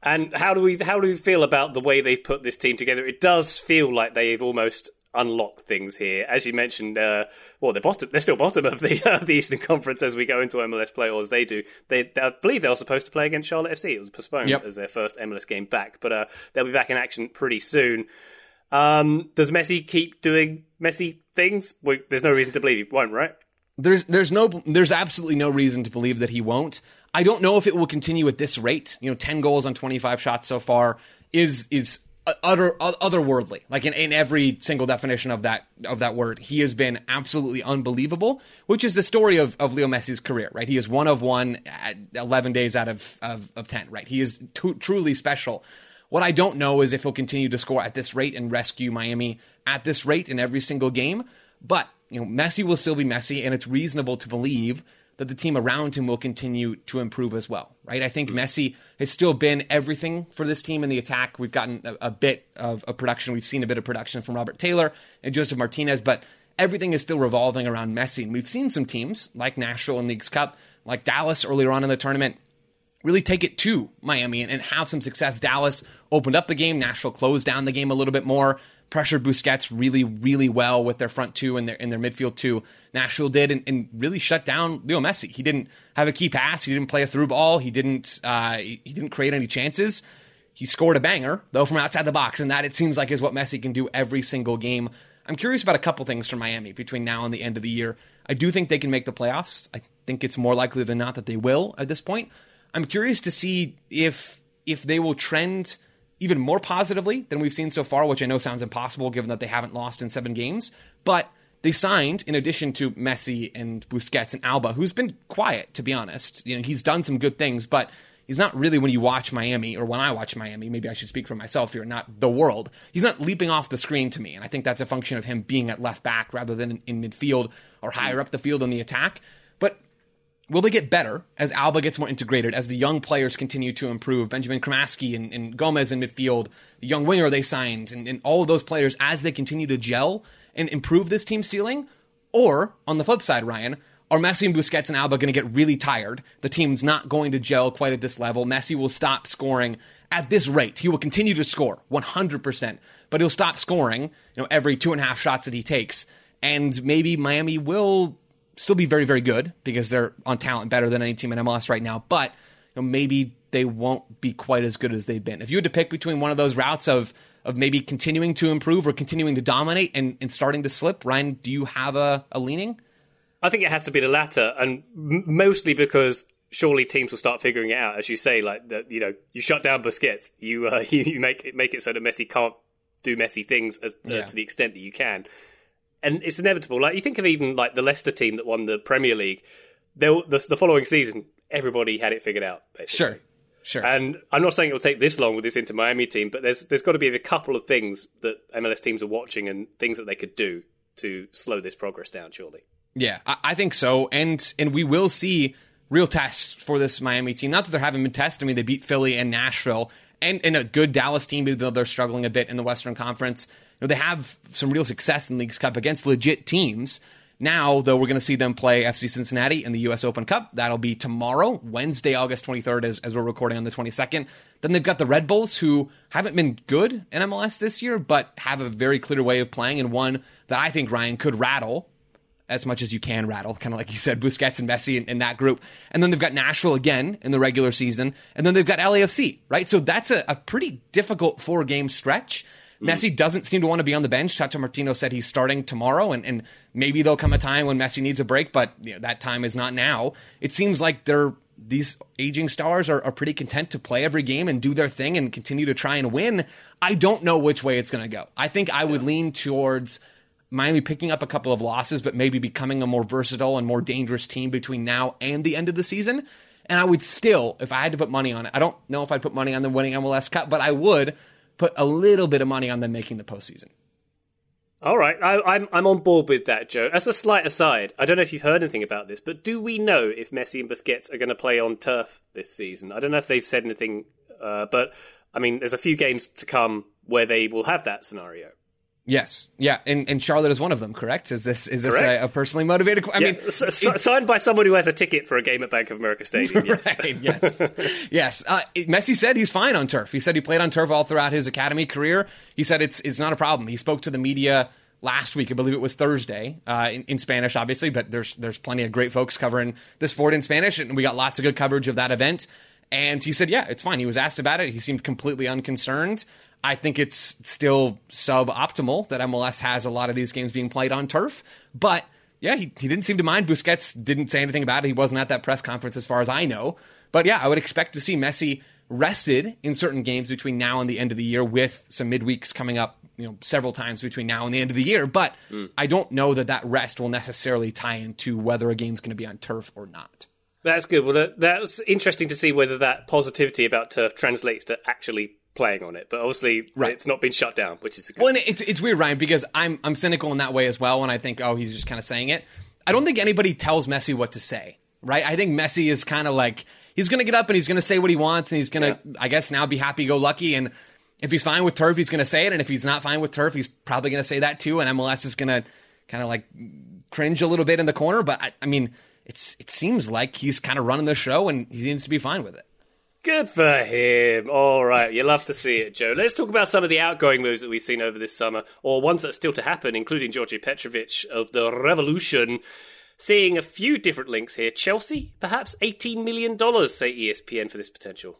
And how do we how do we feel about the way they've put this team together? It does feel like they've almost unlocked things here. As you mentioned, uh, well, they're bottom. They're still bottom of the uh, the Eastern Conference as we go into MLS play, or as they do. They, I believe they were supposed to play against Charlotte FC. It was postponed Yep. as their first MLS game back, but uh, they'll be back in action pretty soon. Um, does Messi keep doing Messi things? We, there's no reason to believe he won't, right? There's there's no there's absolutely no reason to believe that he won't. I don't know if it will continue at this rate. You know, 10 goals on 25 shots so far is is Uh, utter uh, otherworldly. Like in, in every single definition of that of that word, he has been absolutely unbelievable. Which is the story of, of Leo Messi's career, right? He is one of one at 11 days out of of, of 10, right? He is t- truly special. What I don't know is if he'll continue to score at this rate and rescue Miami at this rate in every single game. But you know, Messi will still be Messi, and it's reasonable to believe that the team around him will continue to improve as well, right? I think mm-hmm. Messi has still been everything for this team in the attack. We've gotten a, a bit of, a production. We've seen a bit of production from Robert Taylor and Josef Martinez, but everything is still revolving around Messi. And we've seen some teams like Nashville in Leagues Cup, like Dallas earlier on in the tournament, really take it to Miami and, and have some success. Dallas opened up the game. Nashville closed down the game a little bit more. Pressured Busquets really, really well with their front two and their in their midfield two. Nashville did and, and really shut down Leo Messi. He didn't have a key pass. He didn't play a through ball. He didn't. Uh, he, didn't create any chances. He scored a banger though from outside the box, and that it seems like is what Messi can do every single game. I'm curious about a couple things from Miami between now and the end of the year. I do think they can make the playoffs. I think it's more likely than not that they will at this point. I'm curious to see if if they will trend even more positively than we've seen so far, which I know sounds impossible given that they haven't lost in seven games. But they signed, in addition to Messi and Busquets and Alba, who's been quiet, to be honest. You know, he's done some good things, but he's not really when you watch Miami, or when I watch Miami, maybe I should speak for myself here, not the world. He's not leaping off the screen to me, and I think that's a function of him being at left back rather than in midfield or higher up the field in the attack. Will they get better as Alba gets more integrated, as the young players continue to improve? Benjamin Cremaschi and, and Gomez in midfield, the young winger they signed, and, and all of those players as they continue to gel and improve this team ceiling? Or, on the flip side, Ryan, are Messi and Busquets and Alba going to get really tired? The team's not going to gel quite at this level. Messi will stop scoring at this rate. He will continue to score 100%, but he'll stop scoring, you know, every two and a half shots that he takes. And maybe Miami will still be very, very good because they're on talent better than any team in MLS right now. But you know, maybe they won't be quite as good as they've been. If you had to pick between one of those routes of of maybe continuing to improve or continuing to dominate and, and starting to slip, Ryan, do you have a, a leaning? I think it has to be the latter, and m- mostly because surely teams will start figuring it out, as you say, like that. You know, you shut down Busquets, you uh, you, you make it make it so that Messi can't do messy things as uh, Yeah. to the extent that you can, and it's inevitable. Like you think of even like the Leicester team that won the Premier League, they'll the, the following season, everybody had it figured out. Basically. Sure. Sure. And I'm not saying it'll take this long with this Inter Miami team, but there's there's got to be a couple of things that MLS teams are watching and things that they could do to slow this progress down. Surely. Yeah, I, I think so, and and we will see real tests for this Miami team. Not that there haven't been tests. I mean, they beat Philly and Nashville, and and a good Dallas team, even though they're struggling a bit in the Western Conference. Know, they have some real success in Leagues Cup against legit teams. Now, though, we're going to see them play FC Cincinnati in the U.S. Open Cup. That'll be tomorrow, Wednesday, August 23rd, as, as we're recording on the 22nd. Then they've got the Red Bulls, who haven't been good in MLS this year, but have a very clear way of playing and one that I think Ryan could rattle as much as you can rattle, kind of like you said, Busquets and Messi in, in, that group. And then they've got Nashville again in the regular season. And then they've got LAFC, right? So that's a, a pretty difficult four game stretch. Messi doesn't seem to want to be on the bench. Tata Martino said he's starting tomorrow, and, and maybe there'll come a time when Messi needs a break, but you know, that time is not now. It seems like they're these aging stars are, are pretty content to play every game and do their thing and continue to try and win. I don't know which way it's going to go. I think I would lean towards Miami picking up a couple of losses, but maybe becoming a more versatile and more dangerous team between now and the end of the season. And I would still, if I had to put money on it, I don't know if I'd put money on them winning MLS Cup, but I would put a little bit of money on them making the postseason. All right, I, I'm, I'm on board with that, Joe. As a slight aside, I don't know if you've heard anything about this, but do we know if Messi and Busquets are going to play on turf this season? I don't know if they've said anything, uh, but I mean, there's a few games to come where they will have that scenario. Yes, yeah, and, and Charlotte is one of them. Correct? Is this is this a, a, personally motivated? I yeah. mean, S- s- signed by someone who has a ticket for a game at Bank of America Stadium. Yes, right, yes, yes. Uh, Messi said he's fine on turf. He said he played on turf all throughout his academy career. He said it's it's not a problem. He spoke to the media last week. I believe it was Thursday uh, in, in, Spanish, obviously, but there's there's plenty of great folks covering the sport in Spanish, and we got lots of good coverage of that event. And he said, yeah, it's fine. He was asked about it. He seemed completely unconcerned. I think it's still suboptimal that MLS has a lot of these games being played on turf. But yeah, he, he didn't seem to mind. Busquets didn't say anything about it. He wasn't at that press conference as far as I know. But yeah, I would expect to see Messi rested in certain games between now and the end of the year with some midweeks coming up you know several times between now and the end of the year but mm. i don't know that that rest will necessarily tie into whether a game's going to be on turf or not that's good well that, that's interesting to see whether that positivity about turf translates to actually playing on it, but obviously right. it's not been shut down, which is well. it's it's weird, Ryan, because I'm I'm cynical in that way as well. When I think, oh, he's just kind of saying it. I don't think anybody tells Messi what to say, right? I think Messi is kind of like he's going to get up and he's going to say what he wants, and he's going to, yeah. I guess, now be happy go lucky. And if he's fine with turf, he's going to say it, and if he's not fine with turf, he's probably going to say that too. And MLS is going to kind of like cringe a little bit in the corner, but I, I mean, it's it seems like he's kind of running the show, and he seems to be fine with it. Good for him. All right, you love to see it, Joe. Let's talk about some of the outgoing moves that we've seen over this summer, or ones that still to happen, including Djordje Petrovic of the Revolution. Seeing a few different links here. Chelsea, perhaps $18 million, say ESPN, for this potential.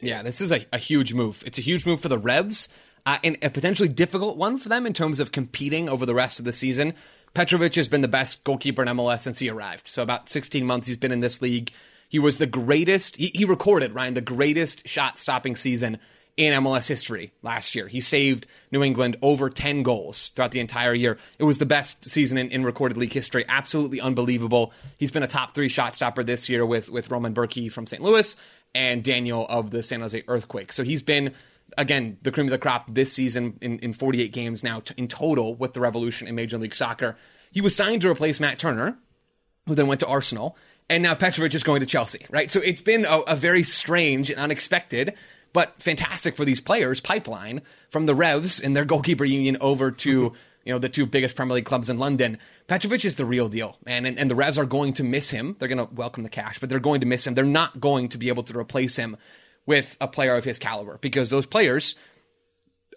Yeah, this is a, a huge move. It's a huge move for the Revs, uh, and a potentially difficult one for them in terms of competing over the rest of the season. Petrovic has been the best goalkeeper in MLS since he arrived. So, about 16 months he's been in this league. He was the greatest, he, he recorded, Ryan, the greatest shot stopping season in MLS history last year. He saved New England over 10 goals throughout the entire year. It was the best season in, in, recorded league history. Absolutely unbelievable. He's been a top three shot stopper this year with, with Roman Bürki from St. Louis and Daniel of the San Jose Earthquake. So he's been, again, the cream of the crop this season in, in 48 games now t- in total with the Revolution in Major League Soccer. He was signed to replace Matt Turner, who then went to Arsenal and now Petrovic is going to Chelsea, right? So it's been a, a very strange and unexpected, but fantastic for these players pipeline from the Revs and their goalkeeper union over to. Mm-hmm. You know, the two biggest Premier League clubs in London. Petrovic is the real deal, man. And, and the Revs are going to miss him. They're going to welcome the cash, but they're going to miss him. They're not going to be able to replace him with a player of his caliber because those players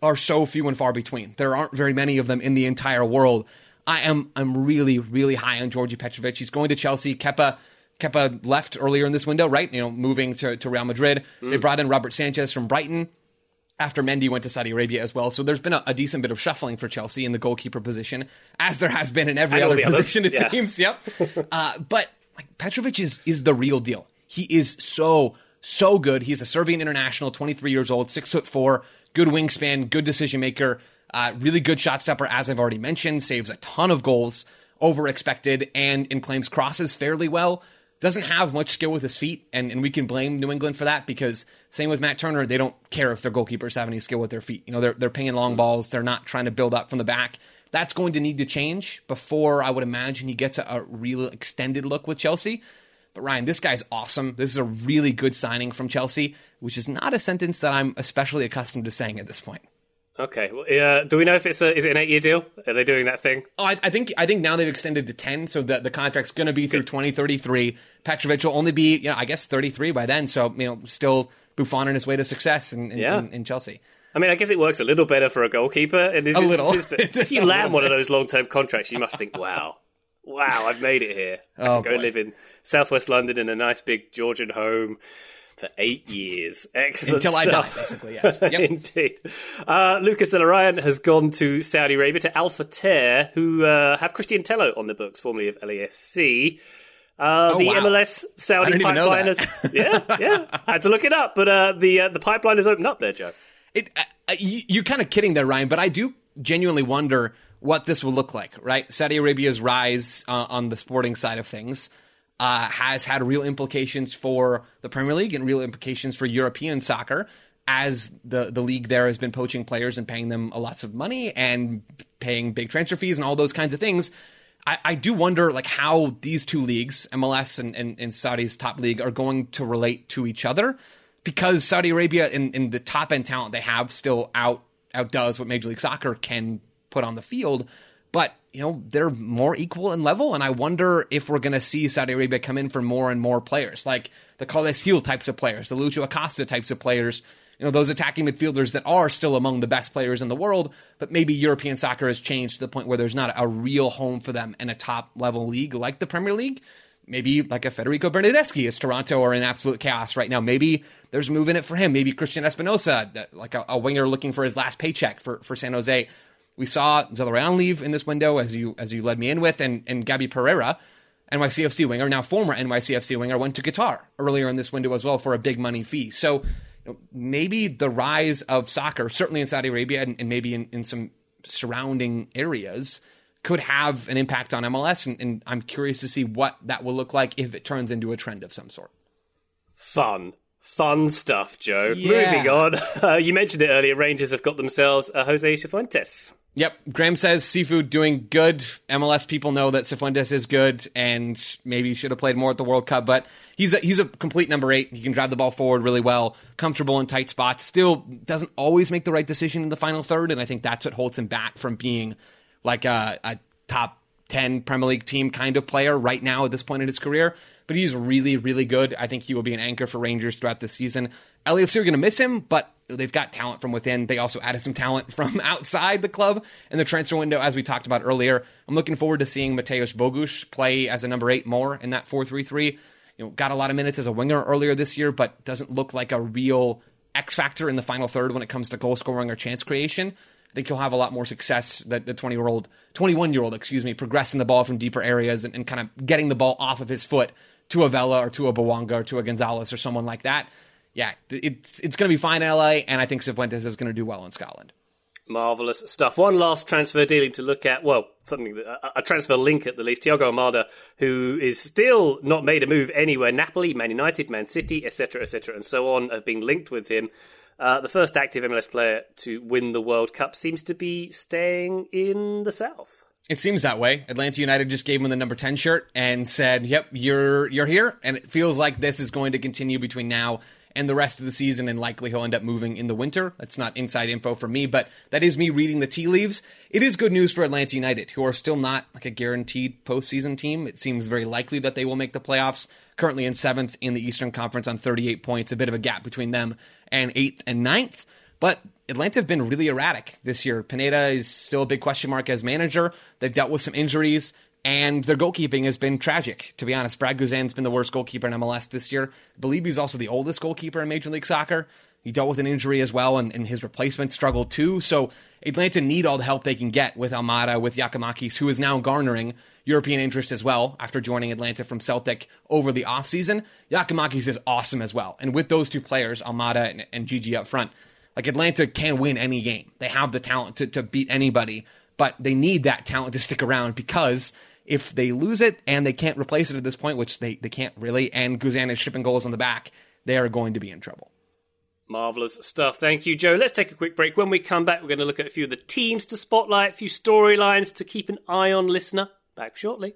are so few and far between. There aren't very many of them in the entire world. I am I'm really really high on Djordje Petrovic. He's going to Chelsea. Kepa Kepa left earlier in this window, right? You know, moving to, to Real Madrid. Mm. They brought in Robert Sanchez from Brighton after Mendy went to Saudi Arabia as well. So there's been a, a, decent bit of shuffling for Chelsea in the goalkeeper position, as there has been in every other position, it yeah. seems. Yep. uh, but like Petrovic is is the real deal. He is so so good. He's a Serbian international, 23 years old, six foot four, good wingspan, good decision maker, uh, really good shot stopper, as I've already mentioned. Saves a ton of goals over expected and, and claims crosses fairly well doesn't have much skill with his feet, and, and we can blame New England for that because same with Matt Turner, they don't care if their goalkeepers have any skill with their feet. You know, they're they're paying long balls, they're not trying to build up from the back. That's going to need to change before I would imagine he gets a, a real extended look with Chelsea. But Ryan, this guy's awesome. This is a really good signing from Chelsea, which is not a sentence that I'm especially accustomed to saying at this point. Okay. Well, uh, do we know if it's a is it an eight year deal? Are they doing that thing? Oh, I, I, think I think now they've extended to ten, so the the contract's going to be through twenty thirty three. Petrovic will only be you know I guess thirty three by then, so you know still Buffon on his way to success in in, yeah. in, in Chelsea. I mean, I guess it works a little better for a goalkeeper in these a little. But if you land one of those long term contracts, you must think, wow, Wow, I've made it here. I Oh, can go boy. live in southwest London in a nice big Georgian home for eight years. Excellent Until I die, basically, yes. Yep. Indeed. Uh, Lucas Zelarayan has gone to Saudi Arabia to Al Fateh, who uh, have Cristian Tello on the books, formerly of LAFC. Uh, Oh, the wow. MLS Saudi I didn't even know pipeline that. yeah, yeah, I had to look it up, but uh, the uh, the pipeline has opened up there, Joe. It, uh, you, you're kind of kidding there, Ryan, but I do genuinely wonder what this will look like, right? Saudi Arabia's rise uh, on the sporting side of things uh, has had real implications for the Premier League and real implications for European soccer as the, the league there has been poaching players and paying them lots of money and paying big transfer fees and all those kinds of things. I, I do wonder like how these two leagues, MLS and, and, and Saudi's top league, are going to relate to each other because Saudi Arabia in, in the top end talent they have still out outdoes what Major League Soccer can put on the field. But you know they're more equal in level, and I wonder if we're going to see Saudi Arabia come in for more and more players, like the Carles types of players, the Lucho Acosta types of players. You know those attacking midfielders that are still among the best players in the world, but maybe European soccer has changed to the point where there's not a real home for them in a top level league like the Premier League maybe like a Federico Bernardeschi is Toronto are in absolute chaos right now. Maybe there's a move in it for him. Maybe Cristian Espinoza, like a, a winger looking for his last paycheck for, for San Jose. We saw Zelarayan leave in this window as you as you led me in with, and and Gabby Pereira, NYCFC winger, now former NYCFC winger, went to Qatar earlier in this window as well for a big money fee. So you know, maybe the rise of soccer, certainly in Saudi Arabia and, and maybe in, in some surrounding areas, could have an impact on MLS, and, and I'm curious to see what that will look like if it turns into a trend of some sort. Fun. Fun stuff, Joe. Yeah. Moving on. Uh, you mentioned it earlier. Rangers have got themselves a Jose Cifuentes. Yep, Graham says seafood doing good. MLS people know that Cifuentes is good, and maybe should have played more at the World Cup. But he's a, he's a complete number eight. He can drive the ball forward really well, comfortable in tight spots. Still doesn't always make the right decision in the final third, and I think that's what holds him back from being like a, a top 10 Premier League team kind of player right now at this point in his career. But he's really, really good. I think he will be an anchor for Rangers throughout the season. LAFC are going to miss him, but they've got talent from within. They also added some talent from outside the club in the transfer window, as we talked about earlier. I'm looking forward to seeing Mateusz Bogusz play as a number eight more in that 4 3 3. You know, got a lot of minutes as a winger earlier this year, but doesn't look like a real X factor in the final third when it comes to goal scoring or chance creation. I think he'll have a lot more success that the 20 year old, 21 year old, excuse me, progressing the ball from deeper areas and, and kind of getting the ball off of his foot to a Vela or to a Bouanga or to a Gonzalez or someone like that. Yeah, it's it's going to be fine in LA, and I think Cifuentes is going to do well in Scotland. Marvelous stuff. One last transfer dealing to look at. Well, something a, a transfer link at the least. Thiago Almada, who is still not made a move anywhere. Napoli, Man United, Man City, etc., etc., and so on have been linked with him. Uh, the first active MLS player to win the World Cup seems to be staying in the south. It seems that way. Atlanta United just gave him the number 10 shirt and said, "Yep, you're you're here." And it feels like this is going to continue between now and the rest of the season and likely he'll end up moving in the winter. That's not inside info for me, but that is me reading the tea leaves. It is good news for Atlanta United, who are still not like a guaranteed postseason team. It seems very likely that they will make the playoffs. Currently in 7th in the Eastern Conference on 38 points, a bit of a gap between them and 8th and ninth. But Atlanta have been really erratic this year. Pineda is still a big question mark as manager. They've dealt with some injuries, and their goalkeeping has been tragic, to be honest. Brad Guzan's been the worst goalkeeper in MLS this year. I believe he's also the oldest goalkeeper in Major League Soccer. He dealt with an injury as well, and, and his replacement struggled too. So Atlanta need all the help they can get with Almada, with Giakoumakis, who is now garnering European interest as well after joining Atlanta from Celtic over the offseason. Giakoumakis is awesome as well. And with those two players, Almada and, and Gigi up front, like Atlanta can win any game. They have the talent to, to beat anybody, but they need that talent to stick around because if they lose it and they can't replace it at this point, which they, they can't really, and Guzan is shipping goals on the back, they are going to be in trouble. Marvelous stuff. Thank you, Joe. Let's take a quick break. When we come back, we're going to look at a few of the teams to spotlight, a few storylines to keep an eye on, listener. Back shortly.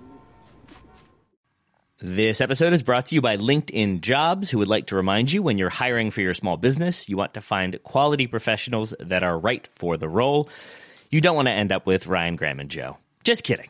This episode is brought to you by LinkedIn Jobs, who would like to remind you when you're hiring for your small business, you want to find quality professionals that are right for the role. You don't want to end up with Ryan Graham and Joe. Just kidding.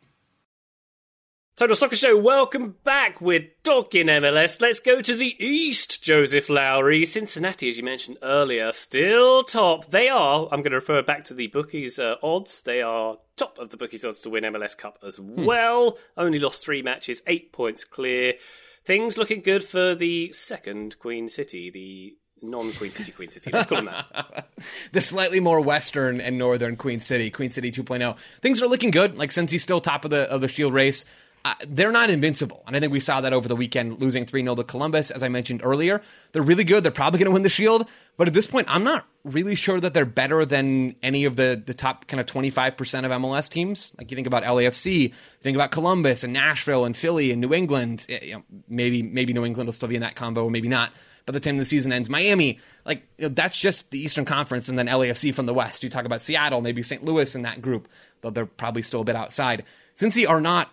Total Soccer Show, welcome back. We're talking MLS. Let's go to the East, Joseph Lowry. Cincinnati, as you mentioned earlier, still top. They are, I'm going to refer back to the bookies' uh, odds. They are top of the bookies' odds to win MLS Cup as well. Only lost three matches, eight points clear. Things looking good for the second Queen City, the non Queen City Queen City. Let's call them that. the slightly more western and northern Queen City, Queen City 2.0. Things are looking good. Like Cincy's still top of the of the Shield race, uh, they're not invincible, and I think we saw that over the weekend, losing three 0 to Columbus. As I mentioned earlier, they're really good. They're probably going to win the Shield, but at this point, I'm not really sure that they're better than any of the the top kind of 25 percent of MLS teams. Like you think about LAFC, you think about Columbus and Nashville and Philly and New England. Eh, You know, maybe maybe New England will still be in that combo, maybe not by the time the season ends. Miami, like you know, that's just the Eastern Conference, and then LAFC from the West. You talk about Seattle, maybe St. Louis in that group, though they're probably still a bit outside. Cincy are not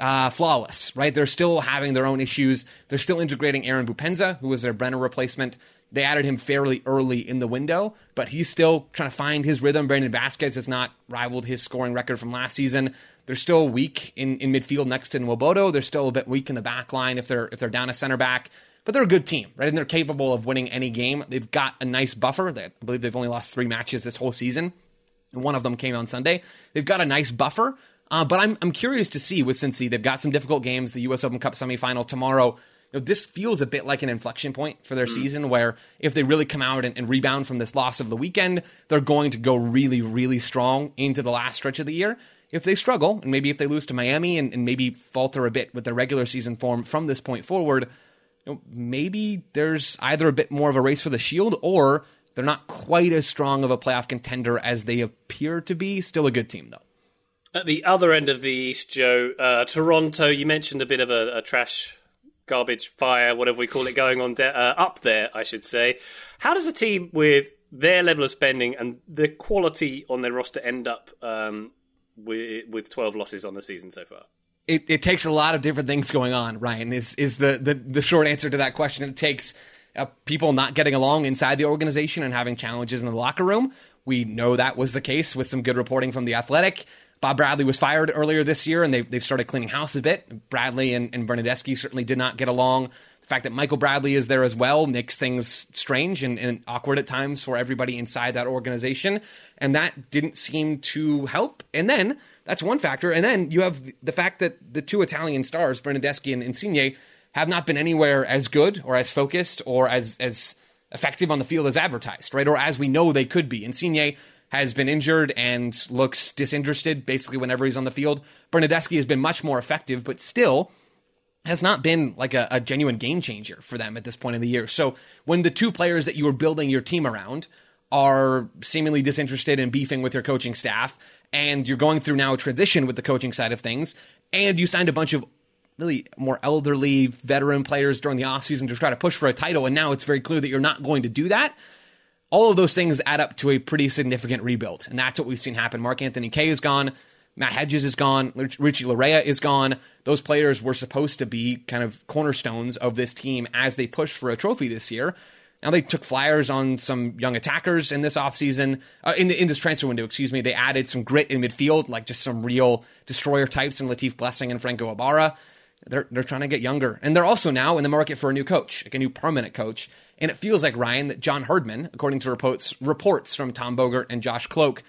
uh, flawless, right? They're still having their own issues. They're still integrating Aaron Boupendza, who was their Brenner replacement. They added him fairly early in the window, but he's still trying to find his rhythm. Brandon Vazquez has not rivaled his scoring record from last season. They're still weak in, in midfield next to Nwobodo. They're still a bit weak in the back line if they're if they're down a center back. But they're a good team, right? And they're capable of winning any game. They've got a nice buffer. I believe they've only lost three matches this whole season. And one of them came on Sunday. They've got a nice buffer. Uh, but I'm I'm curious to see with Cincy. They've got some difficult games. The U.S. Open Cup semifinal tomorrow. You know, this feels a bit like an inflection point for their season, where if they really come out and, and rebound from this loss of the weekend, they're going to go really, really strong into the last stretch of the year. If they struggle, and maybe if they lose to Miami and, and maybe falter a bit with their regular season form from this point forward, you know, maybe there's either a bit more of a race for the Shield, or they're not quite as strong of a playoff contender as they appear to be. Still a good team, though. At the other end of the East, Joe, uh, Toronto, you mentioned a bit of a, a trash, garbage fire, whatever we call it, going on there, uh, up there, I should say. How does a team with their level of spending and the quality on their roster end up um, with, with 12 losses on the season so far? it, it takes a lot of different things going on, Ryan, is, is the, the, the short answer to that question. It takes uh, people not getting along inside the organization and having challenges in the locker room. We know that was the case with some good reporting from The Athletic. Bob Bradley was fired earlier this year, and they, they've started cleaning house a bit. Bradley and, and Bernardeschi certainly did not get along. The fact that Michael Bradley is there as well makes things strange and, and awkward at times for everybody inside that organization. And that didn't seem to help. And then that's one factor. And then you have the fact that the two Italian stars, Bernardeschi and Insigne, have not been anywhere as good or as focused or as as effective on the field as advertised, right? Or as we know they could be. Insigne has been injured and looks disinterested basically whenever he's on the field. Bernardeschi has been much more effective, but still has not been like a, a genuine game changer for them at this point in the year. So when the two players that you were building your team around are seemingly disinterested in beefing with your coaching staff, and you're going through now a transition with the coaching side of things, and you signed a bunch of really more elderly veteran players during the offseason to try to push for a title, and now it's very clear that you're not going to do that. All of those things add up to a pretty significant rebuild, and that's what we've seen happen. Mark Anthony Kaye is gone. Matt Hedges is gone. Richie Laryea is gone. Those players were supposed to be kind of cornerstones of this team as they push for a trophy this year. Now they took flyers on some young attackers in this offseason, uh, in, the, in this transfer window, excuse me. They added some grit in midfield, like just some real destroyer types in Latif Blessing and Franco Ibarra. They're, they're trying to get younger. And they're also now in the market for a new coach, like a new permanent coach. And it feels like, Ryan, that John Herdman, according to reports, reports from Tom Bogert and Josh Kloke,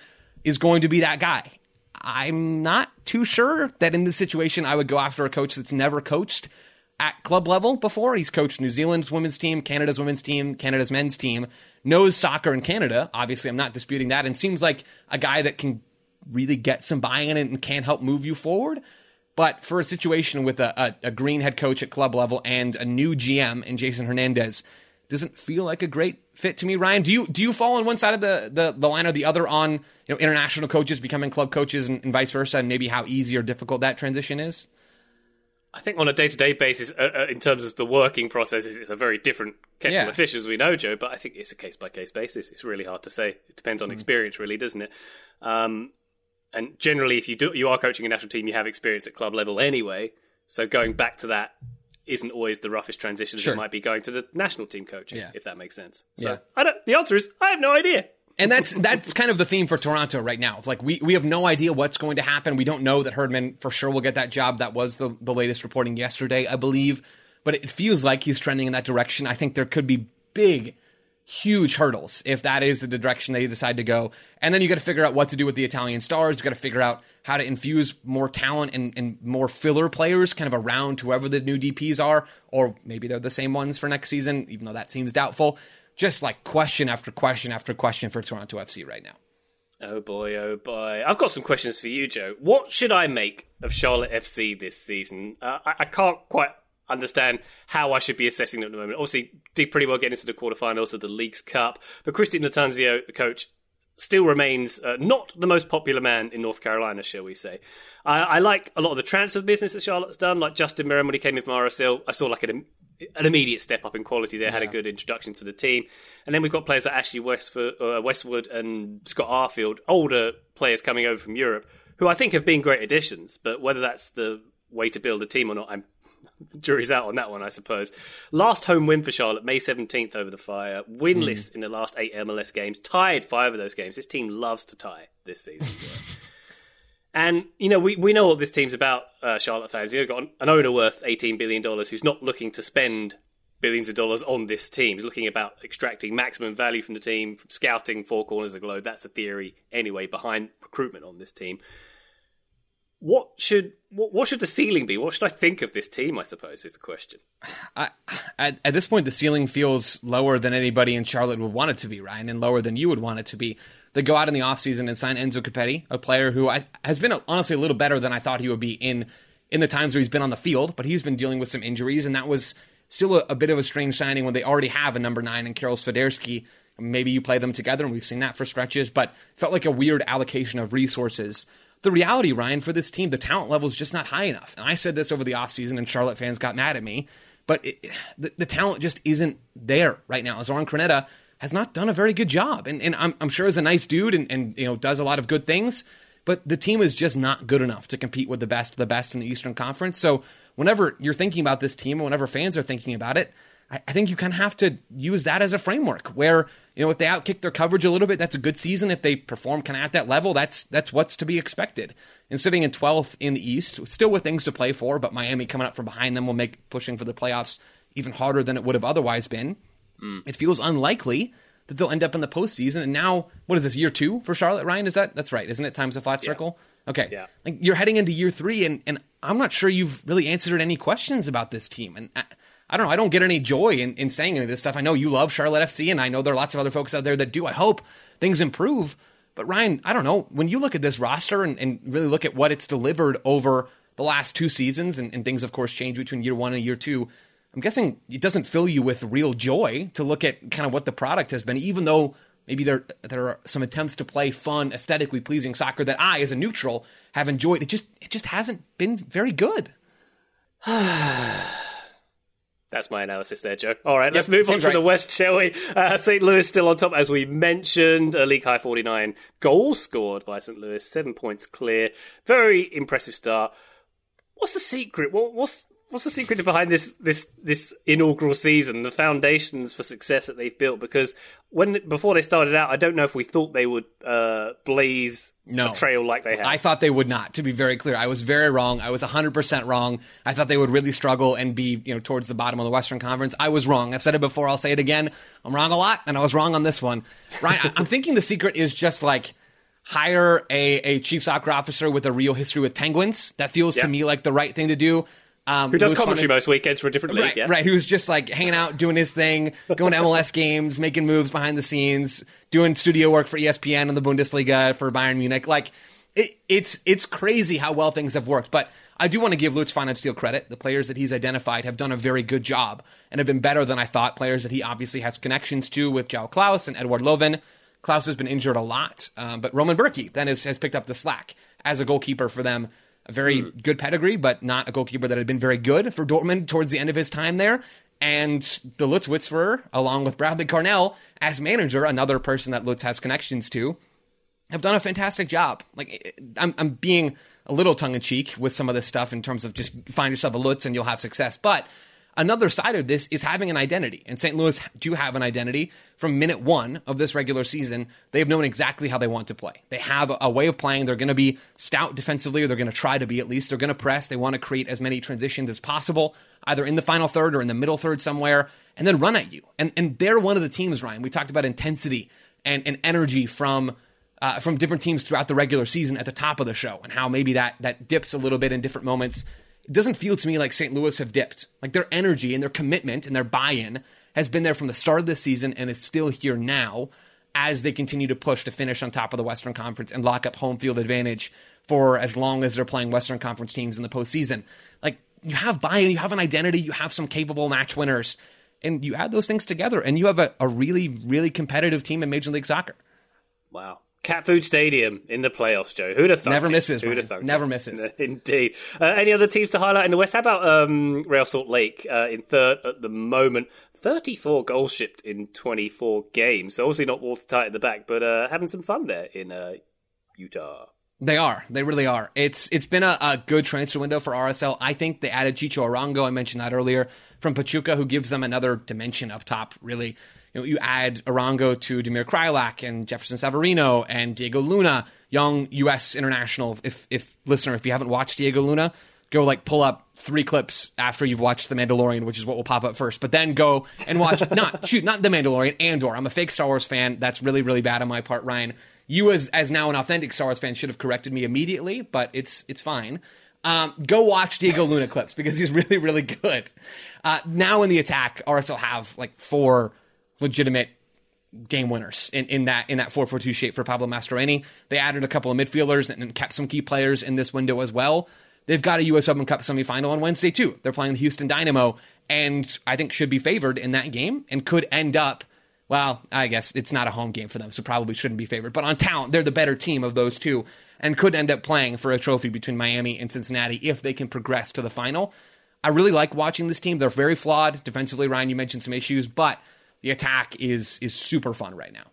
is going to be that guy. I'm not too sure that in this situation I would go after a coach that's never coached at club level before. He's coached New Zealand's women's team, Canada's women's team, Canada's men's team, knows soccer in Canada. Obviously, I'm not disputing that, and seems like a guy that can really get some buy in and can help move you forward. But for a situation with a, a, a, green head coach at club level and a new GM in Jason Hernandez, doesn't feel like a great fit to me. Ryan, do you do you fall on one side of the, the, the line or the other on you know international coaches becoming club coaches and, and vice versa, and maybe how easy or difficult that transition is? I think on a day to day basis, uh, uh, in terms of the working process, it's a very different kettle yeah. of fish, as we know, Joe. But I think it's a case by case basis. It's really hard to say. It depends on mm. experience, really, doesn't it? Um, and generally, if you do, you are coaching a national team, you have experience at club level anyway. So going back to that isn't always the roughest transition sure. it might be going to the national team coaching, yeah. if that makes sense. So yeah. I don't, the answer is I have no idea and that's that's kind of the theme for Toronto right now. Like we we have no idea what's going to happen. We don't know that Herdman for sure will get that job. That was the the latest reporting yesterday, I believe. But it feels like he's trending in that direction. I think there could be big, huge hurdles if that is the direction they decide to go. And then you got to figure out what to do with the Italian stars. You got to figure out how to infuse more talent and, and more filler players kind of around whoever the new DPs are, or maybe they're the same ones for next season, even though that seems doubtful just like question after question after question for Toronto FC right now. Oh boy, oh boy. I've got some questions for you, Joe. What should I make of Charlotte FC this season? Uh, I, I, can't quite understand how I should be assessing them at the moment. Obviously, did pretty well get into the quarterfinals of the Leagues Cup, but Cristian Lattanzio, the coach, still remains uh, not the most popular man in North Carolina, shall we say. I, I, like a lot of the transfer business that Charlotte's done, like Justin Meram when he came in from RSL. I saw like an an immediate step up in quality there, yeah. had a good introduction to the team. And then we've got players like Ashley Westwood, uh, Westwood and Scott Arfield, older players coming over from Europe, who I think have been great additions. But whether that's the way to build a team or not, I'm jury's out on that one, I suppose. Last home win for Charlotte, May 17th over the Fire. Winless mm. in the last eight MLS games, tied five of those games. This team loves to tie this season. And you know, we, we know what this team's about, uh, Charlotte fans. You've got an owner worth eighteen billion dollars who's not looking to spend billions of dollars on this team. He's looking about extracting maximum value from the team, from scouting four corners of the globe. That's the theory anyway behind recruitment on this team. What should what, what should the ceiling be? What should I think of this team? I suppose is the question. I, at, at this point, the ceiling feels lower than anybody in Charlotte would want it to be, Ryan, and lower than you would want it to be. They go out in the offseason and sign Enzo Copetti, a player who I, has been honestly a little better than I thought he would be in in the times where he's been on the field, but he's been dealing with some injuries, and that was still a, a bit of a strange signing when they already have a number nine in Karol Swiderski. Maybe you play them together, and we've seen that for stretches, but felt like a weird allocation of resources. The reality, Ryan, for this team, the talent level is just not high enough. And I said this over the offseason, and Charlotte fans got mad at me, but it, the, the talent just isn't there right now. Zoran Krneta has not done a very good job. And, and I'm, I'm sure is a nice dude and, and you know does a lot of good things, but the team is just not good enough to compete with the best of the best in the Eastern Conference. So whenever you're thinking about this team, whenever fans are thinking about it, I, I think you kind of have to use that as a framework where you know if they outkick their coverage a little bit, that's a good season. If they perform kind of at that level, that's that's what's to be expected. And sitting in 12th in the East, still with things to play for, but Miami coming up from behind them will make pushing for the playoffs even harder than it would have otherwise been. Mm. It feels unlikely that they'll end up in the postseason. And now, what is this year two for Charlotte? Ryan, is that that's right? Isn't it times a flat circle? Yeah. Okay, yeah. Like you're heading into year three, and and I'm not sure you've really answered any questions about this team. And I, I don't know. I don't get any joy in, in saying any of this stuff. I know you love Charlotte FC, and I know there are lots of other folks out there that do. I hope things improve. But Ryan, I don't know. When you look at this roster and, and really look at what it's delivered over the last two seasons, and, and things, of course, change between year one and year two. I'm guessing it doesn't fill you with real joy to look at kind of what the product has been, even though maybe there there are some attempts to play fun, aesthetically pleasing soccer that I, as a neutral, have enjoyed. It just it just hasn't been very good. That's my analysis there, Joe. All right, let's move on to right. the West, shall we? Uh, St. Louis still on top, as we mentioned. A league high 49 goals scored by St. Louis, seven points clear. Very impressive start. What's the secret? What, what's what's the secret behind this this this inaugural season? The foundations for success that they've built. Because when before they started out, I don't know if we thought they would uh, blaze No. a trail like they have. I thought they would not, to be very clear. I was very wrong. I was 100% wrong. I thought they would really struggle and be, you know, towards the bottom of the Western Conference. I was wrong. I've said it before. I'll say it again. I'm wrong a lot, and I was wrong on this one. Ryan, I- I'm thinking the secret is just like hire a, a chief soccer officer with a real history with Penguins. That feels Yeah. to me like the right thing to do. Um, Who does commentary most weekends for a different league? Right, yeah? right. Who's just like hanging out, doing his thing, going to MLS games, making moves behind the scenes, doing studio work for ESPN and the Bundesliga for Bayern Munich. Like, it, it's it's crazy how well things have worked. But I do want to give Lutz Steel credit. The players that he's identified have done a very good job and have been better than I thought. Players that he obviously has connections to with Joao Klauss and Eduard Löwen. Klauss has been injured a lot, um, but Roman Bürki then has, has picked up the slack as a goalkeeper for them. A very hmm. good pedigree, but not a goalkeeper that had been very good for Dortmund towards the end of his time there. And the Lutz Witzfer, along with Bradley Carnell as manager, another person that Lutz has connections to, have done a fantastic job. Like I'm, I'm being a little tongue in cheek with some of this stuff in terms of just find yourself a Lutz and you'll have success. But another side of this is having an identity, and St. Louis do have an identity from minute one of this regular season. They've known exactly how they want to play. They have a way of playing. They're going to be stout defensively, or they're going to try to be at least. They're going to press. They want to create as many transitions as possible, either in the final third or in the middle third somewhere, and then run at you. And and they're one of the teams, Ryan. We talked about intensity and, and energy from uh, from different teams throughout the regular season at the top of the show and how maybe that that dips a little bit in different moments. It doesn't feel to me like St. Louis have dipped. Like their energy and their commitment and their buy-in has been there from the start of the season and is still here now as they continue to push to finish on top of the Western Conference and lock up home field advantage for as long as they're playing Western Conference teams in the postseason. Like you have buy-in, you have an identity, you have some capable match winners, and you add those things together, and you have a, a really, really competitive team in Major League Soccer. Wow. Cat Food Stadium in the playoffs, Joe. Who'd have thought? Never it? misses, Who'd have thought? Never it? misses. Indeed. Uh, any other teams to highlight in the West? How about um, Real Salt Lake uh, in third at the moment? 34 goals shipped in 24 games. So obviously not watertight at the back, but uh, having some fun there in uh, Utah. They are. They really are. It's it's been a, a good transfer window for RSL. I think they added Chicho Arango. I mentioned that earlier from Pachuca, who gives them another dimension up top. Really, you know, you add Arango to Damir Kreilach and Jefferson Savarino and Diego Luna, young U.S. international. If if listener, if you haven't watched Diego Luna, go like pull up three clips after you've watched The Mandalorian, which is what will pop up first. But then go and watch not shoot not The Mandalorian, Andor. I'm a fake Star Wars fan. That's really really bad on my part, Ryan. You as as now an authentic Star Wars fan should have corrected me immediately, but it's it's fine. Um, go watch Diego Luna clips because he's really really good. Uh, now in the attack, RSL have like four legitimate game winners in, in that in that 4-4-2 shape for Pablo Mastroeni. They added a couple of midfielders and, and kept some key players in this window as well. They've got a U.S. Open Cup semifinal on Wednesday too. They're playing the Houston Dynamo, and I think should be favored in that game and could end up. Well, I guess it's not a home game for them, so probably shouldn't be favored. But on talent, they're the better team of those two, and could end up playing for a trophy between Miami and Cincinnati if they can progress to the final. I really like watching this team. They're very flawed defensively. Ryan, you mentioned some issues, but the attack is is super fun right now.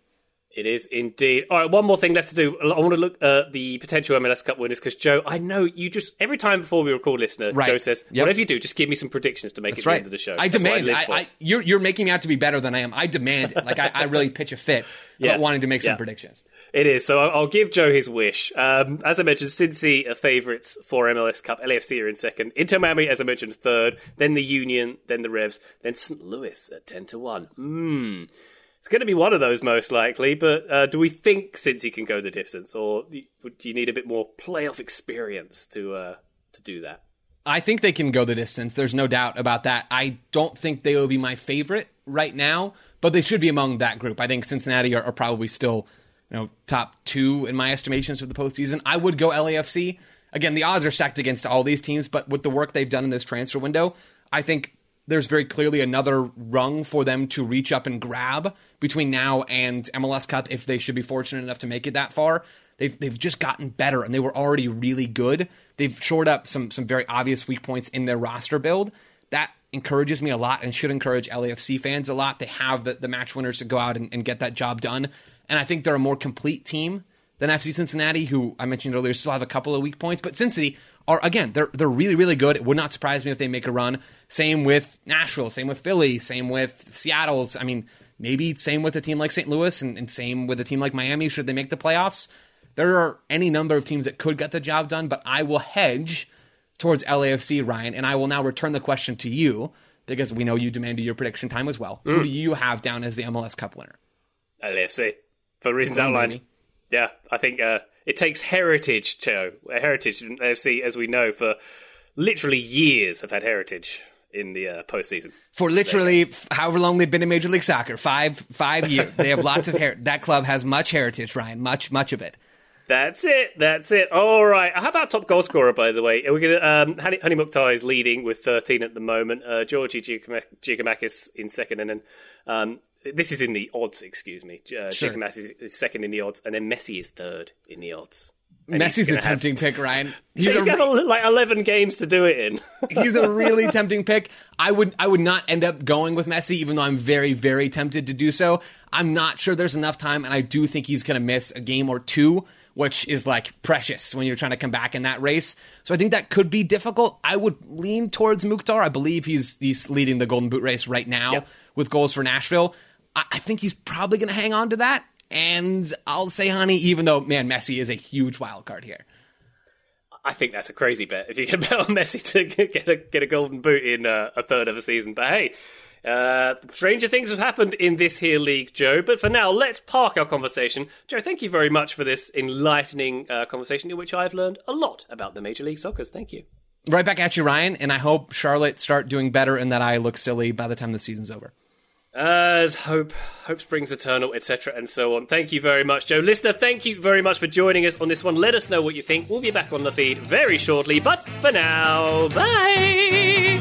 It is indeed. All right, one more thing left to do. I want to look at the potential MLS Cup winners because Joe, I know you just every time before we record, listener, Right. Joe says, Yep. "Whatever you do, just give me some predictions to make That's it right. the end of the show." I That's demand. live I. I, you're you're making me out to be better than I am. I demand it. Like I, I really pitch a fit Yeah. about wanting to make some predictions. It is. So I'll, I'll give Joe his wish. Um, as I mentioned, Cincy are favourites for MLS Cup. LAFC are in second. Inter Miami, as I mentioned, third. Then the Union. Then the Revs. Then St. Louis at ten to one. Hmm. It's going to be one of those most likely. But uh, do we think Cincy can go the distance, or do you need a bit more playoff experience to uh, to do that? I think they can go the distance. There's no doubt about that. I don't think they will be my favorite right now, but they should be among that group. I think Cincinnati are, are probably still, you know, top two in my estimations for the postseason. I would go LAFC. Again, the odds are stacked against all these teams, but with the work they've done in this transfer window, I think there's very clearly another rung for them to reach up and grab between now and MLS Cup if they should be fortunate enough to make it that far. They've they've just gotten better, and they were already really good. They've shored up some some very obvious weak points in their roster build. That encourages me a lot, and should encourage LAFC fans a lot. They have the, the match winners to go out and, and get that job done, and I think they're a more complete team than FC Cincinnati, who I mentioned earlier still have a couple of weak points, but Cincinnati are again they're they're really really good. It would not surprise me if they make a run. Same with Nashville, same with Philly, same with Seattle's. I mean, maybe same with a team like St. Louis, and, and same with a team like Miami. Should they make the playoffs? There are any number of teams that could get the job done, but I will hedge towards LAFC, Ryan, and I will now return the question to you because we know you demanded your prediction time as well. Who do you have down as the MLS Cup winner? LAFC for reasons Mm, outlined. Yeah, I think uh, it takes heritage, Joe. A heritage in AFC, as we know, for literally years have had heritage in the uh, postseason. for literally f- however long they've been in Major League Soccer, five five years. They have lots of hair. That club has much heritage, Ryan. Much much of it. That's it. That's it. All right. How about top goal scorer? By the way, we're gonna. Um, Hany, Hany Mukhtar is leading with 13 at the moment. Uh, Georgie Giacomak- Giakoumakis in second, and then um, this is in the odds. Excuse me. Uh, Sure. Giakoumakis is second in the odds, and then Messi is third in the odds. And Messi's a gonna have- tempting pick, Ryan. He's, He's a, got like 11 games to do it in. he's a really tempting pick. I would I would not end up going with Messi, even though I'm very very tempted to do so. I'm not sure there's enough time, and I do think he's going to miss a game or two, which is like precious when you're trying to come back in that race. So I think that could be difficult. I would lean towards Mukhtar. I believe he's he's leading the Golden Boot race right now Yep. with goals for Nashville. I, I think he's probably going to hang on to that. And I'll say, Hany, even though man, Messi is a huge wild card here. I think that's a crazy bet if you can bet on Messi to get a get a golden boot in uh, a third of a season. But hey, uh, stranger things have happened in this here league, Joe. But for now, let's park our conversation. Joe, thank you very much for this enlightening uh, conversation in which I've learned a lot about the Major League Soccer. Thank you. Right back at you, Ryan. And I hope Charlotte start doing better and that I look silly by the time the season's over. As hope, hope springs eternal, etc., and so on. Thank you very much, Joe. Listener, thank you very much for joining us on this one. Let us know what you think. We'll be back on the feed very shortly, but for now, bye.